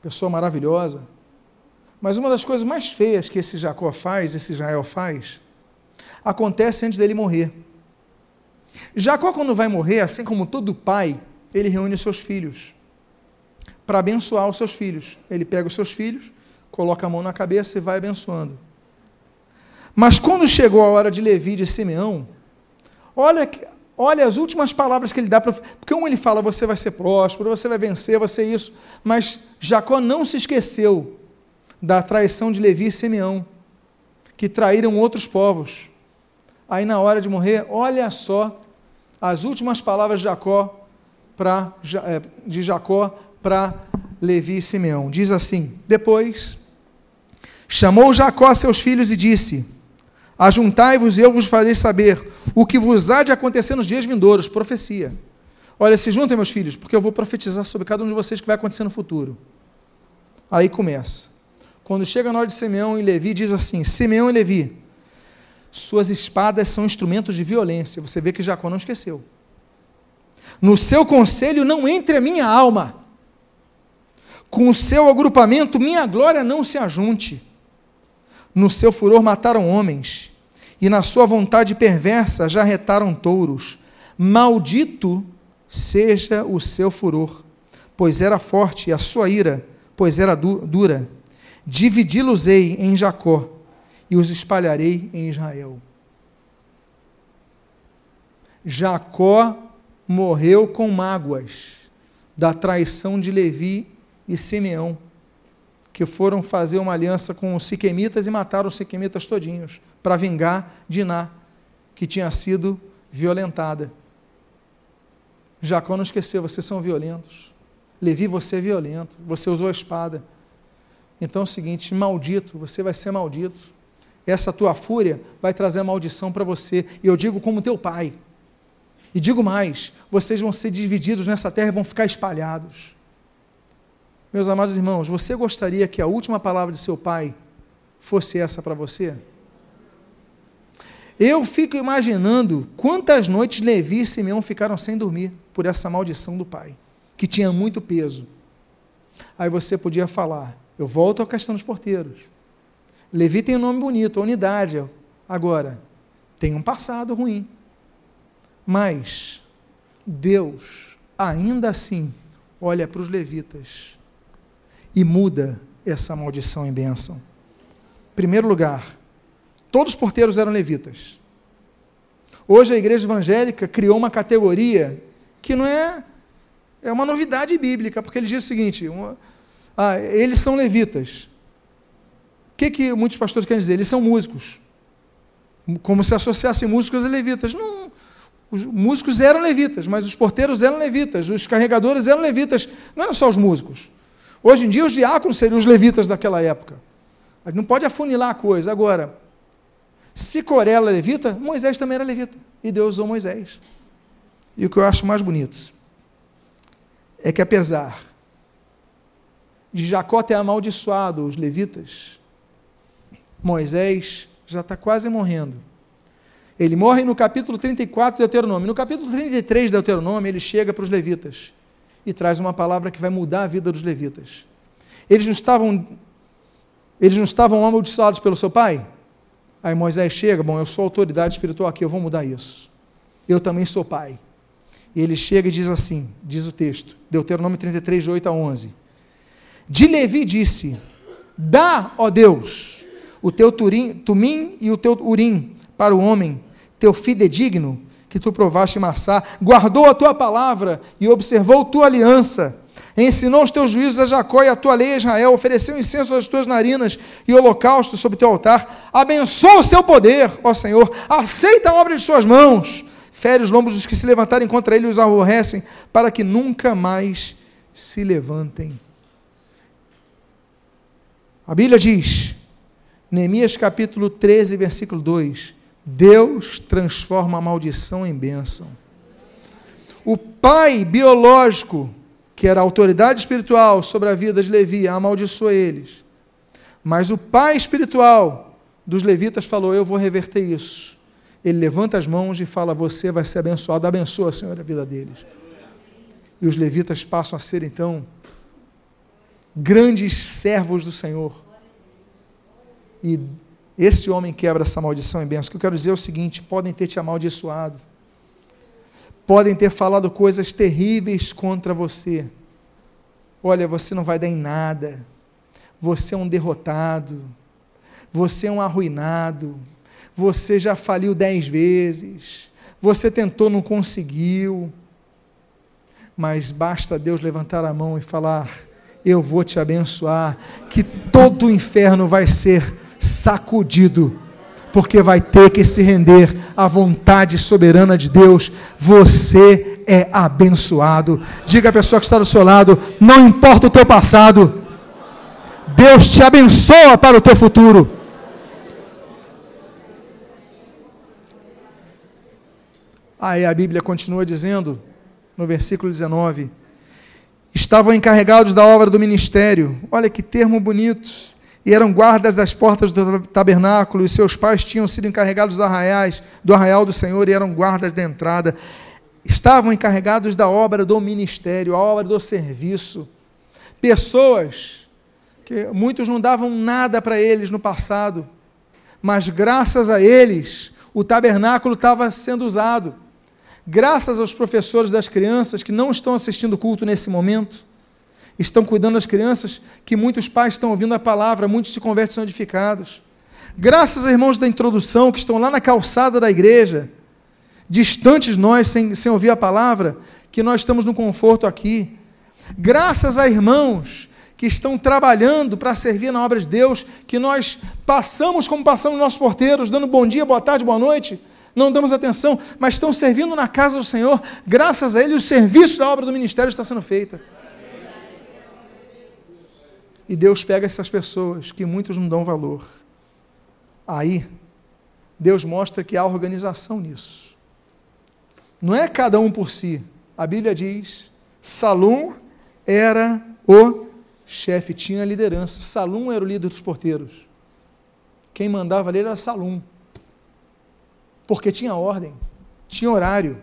pessoa maravilhosa. Mas uma das coisas mais feias que esse Jacó faz, esse Israel faz, acontece antes dele morrer. Jacó, quando vai morrer, assim como todo pai, ele reúne seus filhos para abençoar os seus filhos. Ele pega os seus filhos, coloca a mão na cabeça e vai abençoando. Mas quando chegou a hora de Levi e de Simeão, Olha, olha as últimas palavras que ele dá para. Porque um ele fala, você vai ser próspero, você vai vencer, vai ser isso. Mas Jacó não se esqueceu da traição de Levi e Simeão, que traíram outros povos. Aí na hora de morrer, olha só as últimas palavras de Jacó para é, de Jacó para Levi e Simeão. Diz assim: Depois chamou Jacó a seus filhos e disse: Ajuntai-vos e eu vos farei saber o que vos há de acontecer nos dias vindouros. Profecia. Olha, se juntem, meus filhos, porque eu vou profetizar sobre cada um de vocês que vai acontecer no futuro. Aí começa. Quando chega na hora de Simeão e Levi, diz assim: Simeão e Levi, suas espadas são instrumentos de violência. Você vê que Jacó não esqueceu. No seu conselho não entre a minha alma. Com o seu agrupamento, minha glória não se ajunte. No seu furor mataram homens, e na sua vontade perversa já retaram touros. Maldito seja o seu furor, pois era forte, e a sua ira, pois era du dura. Dividi-los-ei em Jacó, e os espalharei em Israel. Jacó morreu com mágoas da traição de Levi e Simeão, que foram fazer uma aliança com os siquemitas e mataram os siquemitas todinhos, para vingar Diná, que tinha sido violentada. Jacó não esqueceu, vocês são violentos. Levi, você é violento, você usou a espada. Então é o seguinte, maldito, você vai ser maldito. Essa tua fúria vai trazer maldição para você. E eu digo como teu pai. E digo mais: vocês vão ser divididos nessa terra e vão ficar espalhados. Meus amados irmãos, você gostaria que a última palavra de seu pai fosse essa para você? Eu fico imaginando quantas noites Levi e Simeão ficaram sem dormir por essa maldição do pai, que tinha muito peso. Aí você podia falar, eu volto à questão dos porteiros. Levi tem um nome bonito, unidade. Agora, tem um passado ruim. Mas Deus, ainda assim, olha para os levitas e muda essa maldição em bênção. Em primeiro lugar, todos os porteiros eram levitas. Hoje a igreja evangélica criou uma categoria que não é é uma novidade bíblica, porque ele diz o seguinte: uma, ah, eles são levitas. Que, que muitos pastores querem dizer? Eles são músicos. Como se associassem músicos a levitas. Não, os músicos eram levitas, mas os porteiros eram levitas, os carregadores eram levitas, não eram só os músicos. Hoje em dia, os diáconos seriam os levitas daquela época. Gente não pode afunilar a coisa. Agora, se Corela é levita, Moisés também era levita. E Deus usou Moisés. E o que eu acho mais bonito é que, apesar de Jacó ter amaldiçoado os levitas, Moisés já está quase morrendo. Ele morre no capítulo 34 de Deuteronômio. No capítulo 33 de Deuteronômio, ele chega para os levitas e traz uma palavra que vai mudar a vida dos levitas. Eles não estavam eles não estavam amaldiçoados pelo seu pai? Aí Moisés chega, bom, eu sou autoridade espiritual aqui, eu vou mudar isso. Eu também sou pai. E ele chega e diz assim, diz o texto, Deuteronômio 33, de 8 a 11. De Levi disse, dá, ó Deus, o teu turim, tumim e o teu urim para o homem, teu fidedigno, que tu provaste maçar, guardou a tua palavra e observou tua aliança. Ensinou os teus juízos a Jacó e a tua lei a Israel, ofereceu incenso às tuas narinas e holocausto sobre teu altar. Abençoa o seu poder, ó Senhor, aceita a obra de suas mãos. Fere os lombos dos que se levantarem contra ele e os aborrecem, para que nunca mais se levantem. A Bíblia diz, Neemias capítulo 13, versículo 2: Deus transforma a maldição em bênção. O pai biológico, que era a autoridade espiritual sobre a vida de Levi, amaldiçoou eles. Mas o pai espiritual dos levitas falou: Eu vou reverter isso. Ele levanta as mãos e fala: Você vai ser abençoado. Abençoa, Senhor, a vida deles. E os levitas passam a ser, então, grandes servos do Senhor. E esse homem quebra essa maldição em bênção. O que eu quero dizer é o seguinte: podem ter te amaldiçoado, podem ter falado coisas terríveis contra você. Olha, você não vai dar em nada, você é um derrotado, você é um arruinado, você já faliu dez vezes, Você tentou, não conseguiu. Mas basta Deus levantar a mão e falar: Eu vou te abençoar, que todo o inferno vai ser sacudido, porque vai ter que se render à vontade soberana de Deus. Você é abençoado. Diga à pessoa que está do seu lado: Não importa o teu passado, Deus te abençoa para o teu futuro. Aí a Bíblia continua dizendo, no versículo 19: estavam encarregados da obra do ministério. Olha que termo bonito. E eram guardas das portas do tabernáculo, e seus pais tinham sido encarregados dos arraiais, do arraial do Senhor, e eram guardas da entrada. Estavam encarregados da obra do ministério, a obra do serviço. Pessoas que muitos não davam nada para eles no passado, mas graças a eles, o tabernáculo estava sendo usado graças aos professores das crianças que não estão assistindo o culto nesse momento, estão cuidando das crianças, que muitos pais estão ouvindo a palavra, muitos se convertem são edificados. Graças aos irmãos da introdução que estão lá na calçada da igreja, distantes nós, sem, sem ouvir a palavra, que nós estamos no conforto aqui. Graças a irmãos que estão trabalhando para servir na obra de Deus, que nós passamos como passamos nossos porteiros, dando bom dia, boa tarde, boa noite, não damos atenção, mas estão servindo na casa do Senhor, graças a Ele, o serviço da obra do ministério está sendo feita. E Deus pega essas pessoas que muitos não dão valor. Aí, Deus mostra que há organização nisso. Não é cada um por si. A Bíblia diz: Salom era o chefe, tinha liderança. Salom era o líder dos porteiros. Quem mandava ali era Salom porque tinha ordem, tinha horário.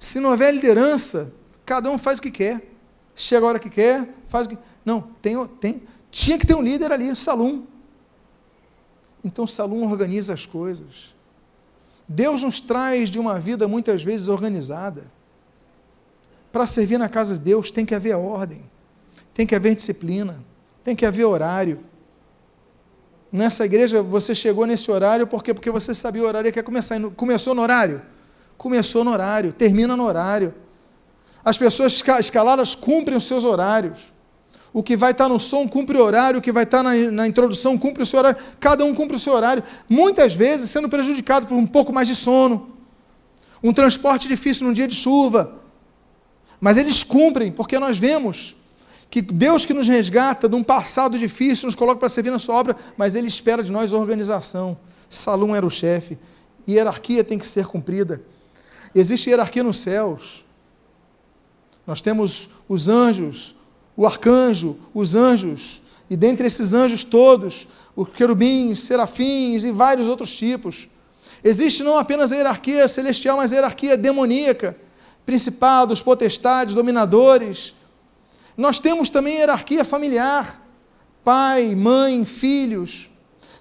Se não houver liderança, cada um faz o que quer. Chega a hora que quer, faz o que. Não, tem, tem, tinha que ter um líder ali, Salum. Então Salum organiza as coisas. Deus nos traz de uma vida muitas vezes organizada. Para servir na casa de Deus tem que haver ordem, tem que haver disciplina, tem que haver horário nessa igreja você chegou nesse horário porque porque você sabia o horário que ia começar. Começou no horário? Começou no horário, termina no horário. As pessoas escaladas cumprem os seus horários. O que vai estar no som cumpre o horário, o que vai estar na, na introdução cumpre o seu horário. Cada um cumpre o seu horário. Muitas vezes sendo prejudicado por um pouco mais de sono, um transporte difícil num dia de chuva. Mas eles cumprem, porque nós vemos que Deus que nos resgata de um passado difícil, nos coloca para servir na sua obra, mas Ele espera de nós organização. Salom era o chefe. Hierarquia tem que ser cumprida. Existe hierarquia nos céus. Nós temos os anjos, o arcanjo, os anjos, e dentre esses anjos todos, os querubins, serafins e vários outros tipos. Existe não apenas a hierarquia celestial, mas a hierarquia demoníaca, principados, potestades, dominadores, nós temos também hierarquia familiar: pai, mãe, filhos.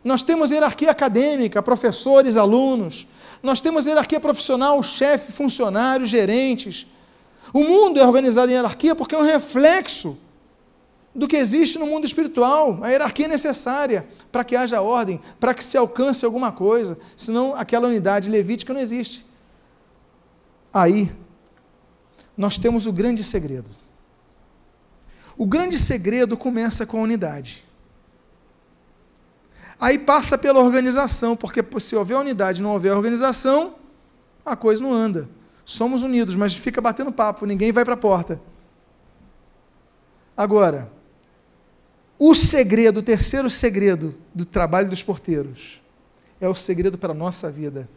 Nós temos hierarquia acadêmica, professores, alunos. Nós temos hierarquia profissional, chefe, funcionários, gerentes. O mundo é organizado em hierarquia porque é um reflexo do que existe no mundo espiritual. A hierarquia é necessária para que haja ordem, para que se alcance alguma coisa, senão aquela unidade levítica não existe. Aí, nós temos o grande segredo. O grande segredo começa com a unidade. Aí passa pela organização, porque se houver unidade e não houver organização, a coisa não anda. Somos unidos, mas fica batendo papo, ninguém vai para a porta. Agora, o segredo, o terceiro segredo do trabalho dos porteiros, é o segredo para a nossa vida.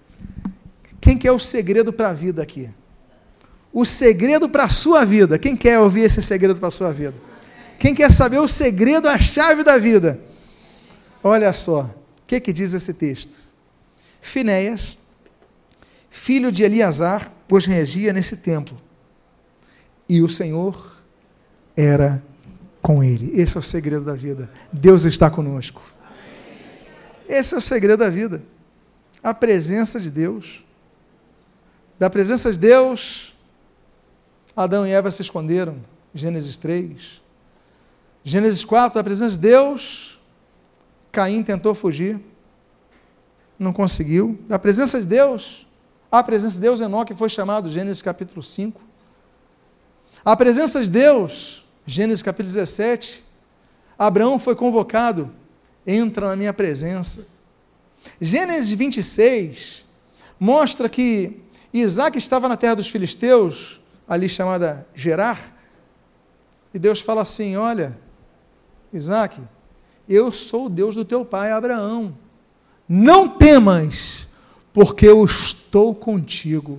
Quem quer o segredo para a vida aqui? O segredo para a sua vida. Quem quer ouvir esse segredo para a sua vida? Quem quer saber o segredo, a chave da vida? Olha só, o que, que diz esse texto? Finéias, filho de Eliasar, pois regia nesse templo, e o Senhor era com ele. Esse é o segredo da vida. Deus está conosco. Esse é o segredo da vida. A presença de Deus. Da presença de Deus, Adão e Eva se esconderam. Gênesis 3. Gênesis 4, a presença de Deus, Caim tentou fugir, não conseguiu. Da presença de Deus, A presença de Deus, Enoque foi chamado, Gênesis capítulo 5. A presença de Deus, Gênesis capítulo 17. Abraão foi convocado, entra na minha presença. Gênesis 26 mostra que Isaac estava na terra dos filisteus, ali chamada Gerar, e Deus fala assim: Olha, Isaac, eu sou o Deus do teu pai Abraão. Não temas, porque eu estou contigo.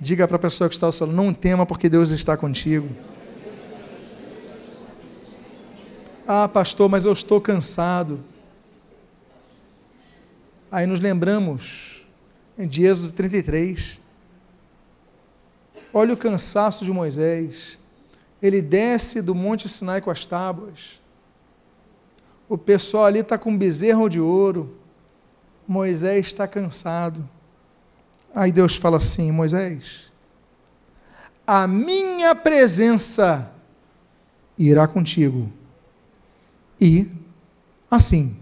Diga para a pessoa que está ao seu lado, não tema, porque Deus está contigo. Ah, pastor, mas eu estou cansado. Aí nos lembramos de Êxodo 33. Olha o cansaço de Moisés. Ele desce do Monte Sinai com as tábuas. O pessoal ali está com bezerro de ouro. Moisés está cansado. Aí Deus fala assim: Moisés, a minha presença irá contigo, e assim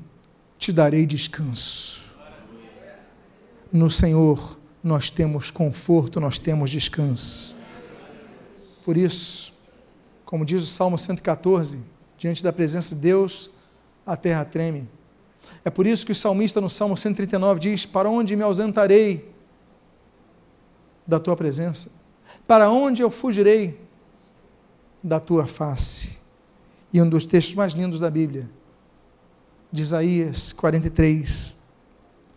te darei descanso. No Senhor nós temos conforto, nós temos descanso. Por isso, como diz o Salmo 114, diante da presença de Deus, a terra treme. É por isso que o salmista no Salmo 139 diz: Para onde me ausentarei da tua presença? Para onde eu fugirei da tua face? E um dos textos mais lindos da Bíblia, de Isaías 43,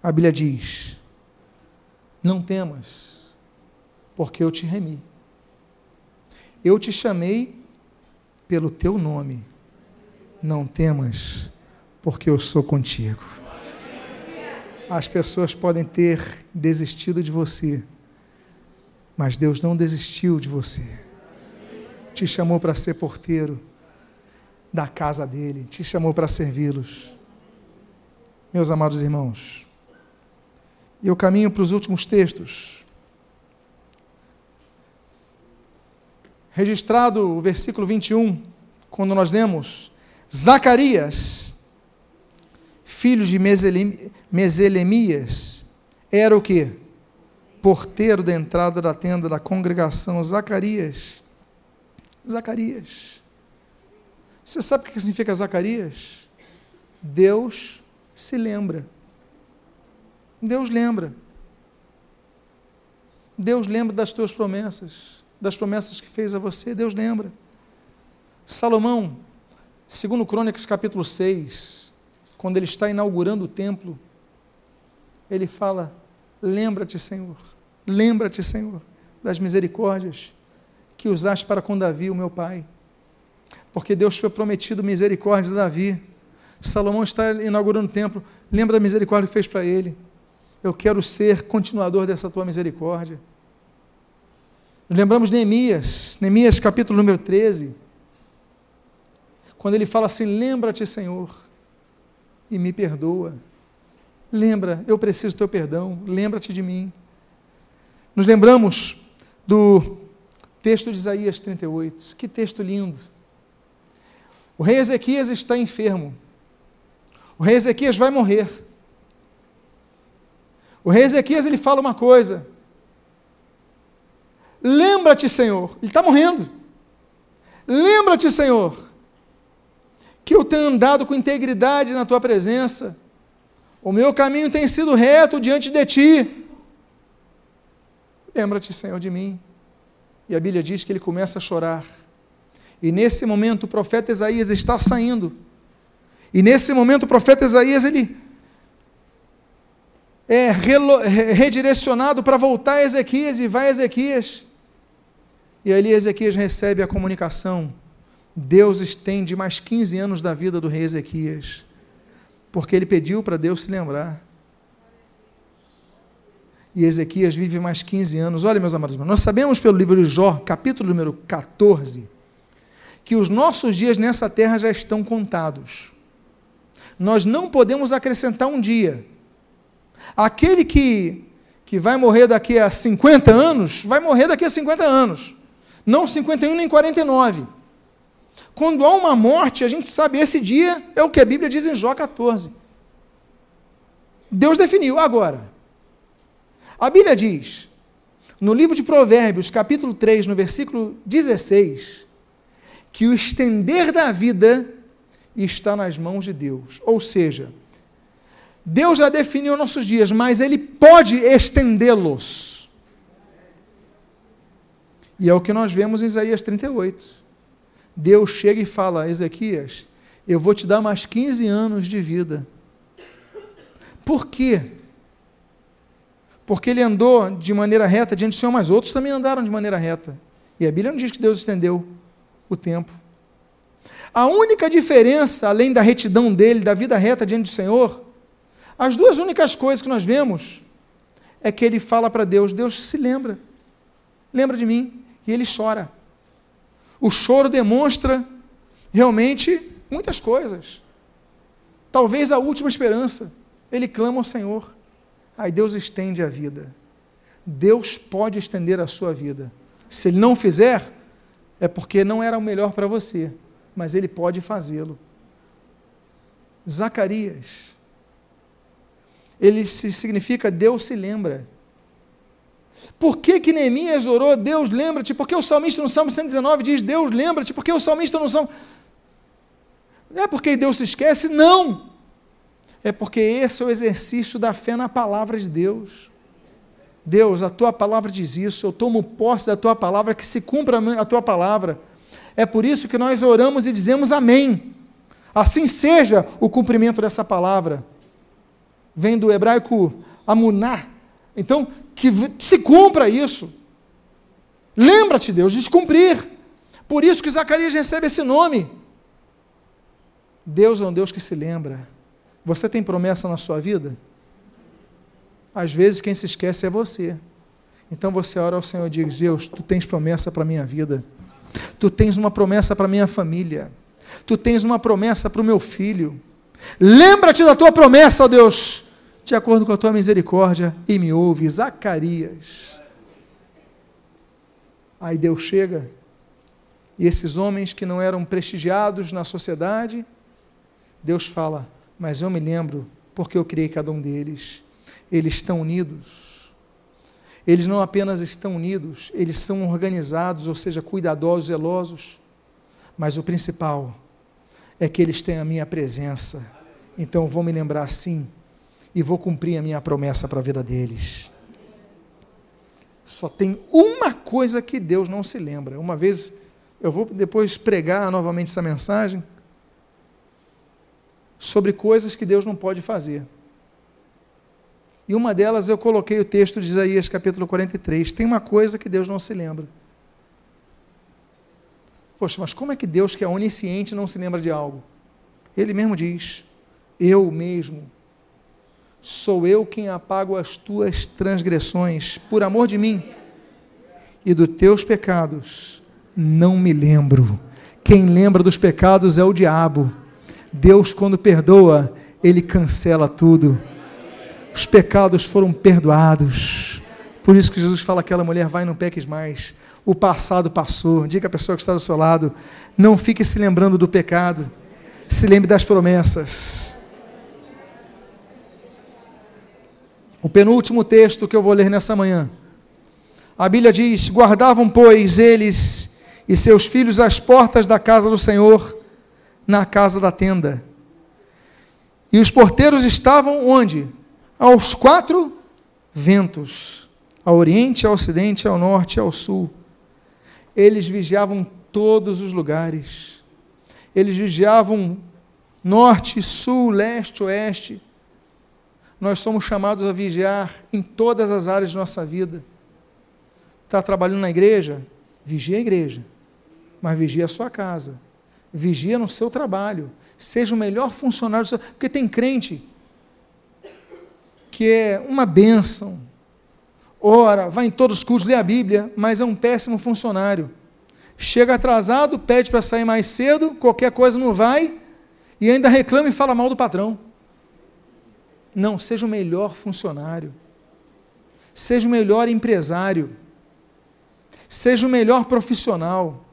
a Bíblia diz: Não temas, porque eu te remi. Eu te chamei pelo teu nome. Não temas, porque eu sou contigo. As pessoas podem ter desistido de você, mas Deus não desistiu de você. Te chamou para ser porteiro da casa dele, te chamou para servi-los. Meus amados irmãos, eu caminho para os últimos textos. Registrado o versículo 21, quando nós lemos Zacarias filho de Meselemias, era o que? Porteiro da entrada da tenda da congregação, Zacarias. Zacarias. Você sabe o que significa Zacarias? Deus se lembra. Deus lembra. Deus lembra das tuas promessas, das promessas que fez a você, Deus lembra. Salomão, segundo Crônicas capítulo 6, quando ele está inaugurando o templo, ele fala: Lembra-te, Senhor, lembra-te, Senhor, das misericórdias que usaste para com Davi, o meu pai. Porque Deus foi prometido misericórdia a Davi. Salomão está inaugurando o templo, lembra da misericórdia que fez para ele. Eu quero ser continuador dessa tua misericórdia. lembramos Neemias, Neemias capítulo número 13, quando ele fala assim: Lembra-te, Senhor, e me perdoa. Lembra, eu preciso do teu perdão, lembra-te de mim. Nos lembramos do texto de Isaías 38. Que texto lindo. O rei Ezequias está enfermo. O rei Ezequias vai morrer. O rei Ezequias ele fala uma coisa. Lembra-te, Senhor, ele está morrendo. Lembra-te, Senhor, que eu tenho andado com integridade na tua presença, o meu caminho tem sido reto diante de ti. Lembra-te, Senhor, de mim. E a Bíblia diz que ele começa a chorar. E nesse momento o profeta Isaías está saindo. E nesse momento o profeta Isaías ele é redirecionado para voltar a Ezequias e vai a Ezequias. E ali Ezequias recebe a comunicação Deus estende mais 15 anos da vida do rei Ezequias, porque ele pediu para Deus se lembrar. E Ezequias vive mais 15 anos. Olha, meus amados nós sabemos pelo livro de Jó, capítulo número 14, que os nossos dias nessa terra já estão contados. Nós não podemos acrescentar um dia. Aquele que, que vai morrer daqui a 50 anos, vai morrer daqui a 50 anos. Não 51 nem 49. Quando há uma morte, a gente sabe, esse dia é o que a Bíblia diz em Jó 14. Deus definiu agora. A Bíblia diz, no livro de Provérbios, capítulo 3, no versículo 16, que o estender da vida está nas mãos de Deus. Ou seja, Deus já definiu nossos dias, mas Ele pode estendê-los. E é o que nós vemos em Isaías 38. Deus chega e fala: Ezequias, eu vou te dar mais 15 anos de vida. Por quê? Porque ele andou de maneira reta diante do Senhor, mas outros também andaram de maneira reta. E a Bíblia não diz que Deus estendeu o tempo. A única diferença, além da retidão dele, da vida reta diante do Senhor, as duas únicas coisas que nós vemos é que ele fala para Deus: Deus se lembra, lembra de mim, e ele chora. O choro demonstra realmente muitas coisas. Talvez a última esperança. Ele clama ao Senhor. Aí Deus estende a vida. Deus pode estender a sua vida. Se Ele não fizer, é porque não era o melhor para você, mas Ele pode fazê-lo. Zacarias. Ele significa Deus se lembra. Por que, que Neemias orou, Deus lembra-te? Porque o salmista no Salmo 119 diz, Deus lembra-te? Porque o salmista no Salmo. Não é porque Deus se esquece, não. É porque esse é o exercício da fé na palavra de Deus. Deus, a tua palavra diz isso, eu tomo posse da tua palavra, que se cumpra a tua palavra. É por isso que nós oramos e dizemos amém. Assim seja o cumprimento dessa palavra. Vem do hebraico amunar. Então, que se cumpra isso. Lembra-te, Deus, de cumprir. Por isso que Zacarias recebe esse nome. Deus é um Deus que se lembra. Você tem promessa na sua vida? Às vezes quem se esquece é você. Então você ora ao Senhor e diz: Deus, tu tens promessa para a minha vida. Tu tens uma promessa para a minha família. Tu tens uma promessa para o meu filho. Lembra-te da tua promessa, ó Deus, de acordo com a tua misericórdia, e me ouve. Zacarias. Aí Deus chega, e esses homens que não eram prestigiados na sociedade, Deus fala: Mas eu me lembro, porque eu criei cada um deles. Eles estão unidos. Eles não apenas estão unidos, eles são organizados, ou seja, cuidadosos, zelosos. Mas o principal é que eles têm a minha presença. Então vou me lembrar sim e vou cumprir a minha promessa para a vida deles. Só tem uma coisa que Deus não se lembra. Uma vez eu vou depois pregar novamente essa mensagem sobre coisas que Deus não pode fazer. E uma delas eu coloquei o texto de Isaías capítulo 43. Tem uma coisa que Deus não se lembra. Poxa, mas como é que Deus, que é onisciente, não se lembra de algo? Ele mesmo diz: Eu mesmo, sou eu quem apago as tuas transgressões, por amor de mim, e dos teus pecados não me lembro. Quem lembra dos pecados é o diabo Deus, quando perdoa, ele cancela tudo. Os pecados foram perdoados. Por isso que Jesus fala àquela mulher: vai, não peques mais. O passado passou. Diga a pessoa que está do seu lado: não fique se lembrando do pecado. Se lembre das promessas. O penúltimo texto que eu vou ler nessa manhã. A Bíblia diz: Guardavam, pois, eles e seus filhos as portas da casa do Senhor na casa da tenda. E os porteiros estavam onde? Aos quatro ventos, ao oriente, ao ocidente, ao norte, ao sul. Eles vigiavam todos os lugares. Eles vigiavam norte, sul, leste, oeste. Nós somos chamados a vigiar em todas as áreas de nossa vida. Está trabalhando na igreja? Vigia a igreja, mas vigia a sua casa vigia no seu trabalho, seja o melhor funcionário, seu... porque tem crente que é uma bênção, ora, vai em todos os cursos, lê a Bíblia, mas é um péssimo funcionário. Chega atrasado, pede para sair mais cedo, qualquer coisa não vai, e ainda reclama e fala mal do patrão. Não, seja o melhor funcionário, seja o melhor empresário, seja o melhor profissional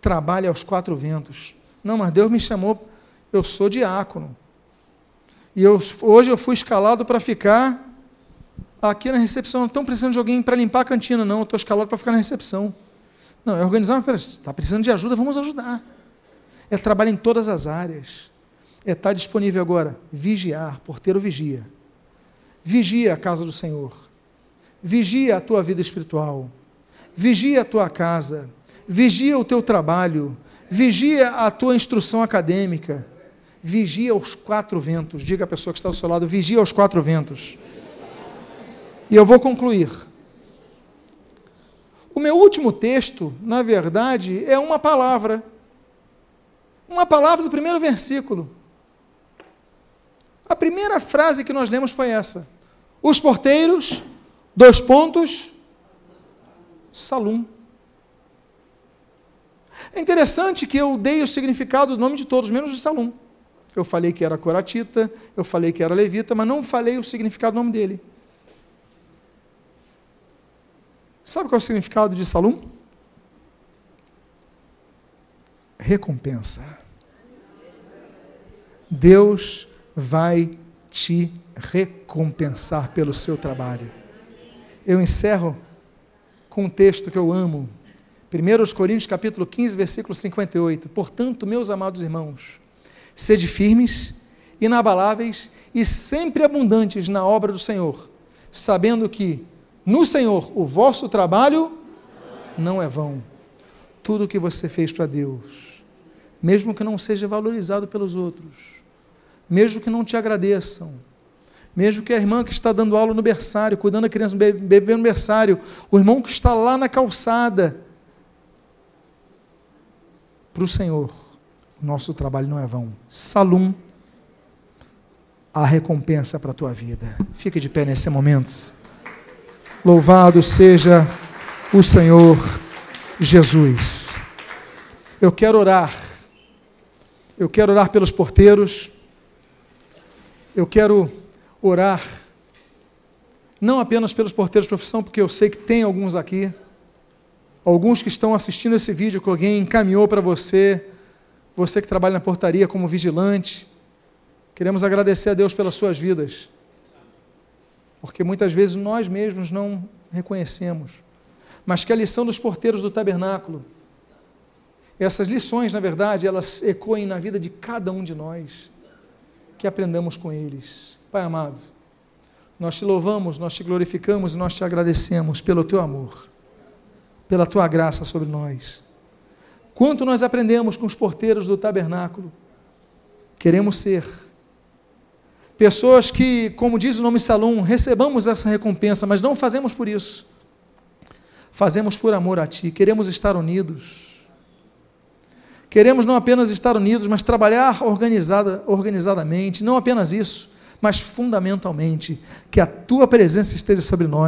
trabalhe aos quatro ventos. Não, mas Deus me chamou, eu sou diácono. E eu, hoje eu fui escalado para ficar aqui na recepção, não estão precisando de alguém para limpar a cantina, não, eu estou escalado para ficar na recepção. Não, é organizar, está precisando de ajuda, vamos ajudar. É trabalho em todas as áreas. É estar tá disponível agora, vigiar, porteiro vigia. Vigia a casa do Senhor. Vigia a tua vida espiritual. Vigia a tua casa. Vigia o teu trabalho. Vigia a tua instrução acadêmica. Vigia os quatro ventos. Diga à pessoa que está ao seu lado: vigia os quatro ventos. E eu vou concluir. O meu último texto, na verdade, é uma palavra. Uma palavra do primeiro versículo. A primeira frase que nós lemos foi essa: Os porteiros, dois pontos, Salum. É interessante que eu dei o significado do nome de todos, menos de Salum. Eu falei que era Coratita, eu falei que era Levita, mas não falei o significado do nome dele. Sabe qual é o significado de Salum? Recompensa. Deus vai te recompensar pelo seu trabalho. Eu encerro com um texto que eu amo. 1 Coríntios capítulo 15, versículo 58. Portanto, meus amados irmãos, sede firmes, inabaláveis e sempre abundantes na obra do Senhor, sabendo que no Senhor o vosso trabalho não é vão. Tudo o que você fez para Deus, mesmo que não seja valorizado pelos outros, mesmo que não te agradeçam, mesmo que a irmã que está dando aula no berçário, cuidando da criança, bebê no berçário, o irmão que está lá na calçada, para o Senhor, nosso trabalho não é vão. Salum, a recompensa para a tua vida. Fique de pé nesse momento. Louvado seja o Senhor Jesus. Eu quero orar. Eu quero orar pelos porteiros. Eu quero orar não apenas pelos porteiros de profissão, porque eu sei que tem alguns aqui, alguns que estão assistindo esse vídeo que alguém encaminhou para você, você que trabalha na portaria como vigilante. Queremos agradecer a Deus pelas suas vidas porque muitas vezes nós mesmos não reconhecemos. Mas que a lição dos porteiros do tabernáculo, essas lições, na verdade, elas ecoem na vida de cada um de nós, que aprendamos com eles. Pai amado, nós te louvamos, nós te glorificamos e nós te agradecemos pelo teu amor, pela tua graça sobre nós. Quanto nós aprendemos com os porteiros do tabernáculo, queremos ser Pessoas que, como diz o nome Salom, recebamos essa recompensa, mas não fazemos por isso. Fazemos por amor a Ti, queremos estar unidos. Queremos não apenas estar unidos, mas trabalhar organizada, organizadamente, não apenas isso, mas fundamentalmente, que a Tua presença esteja sobre nós.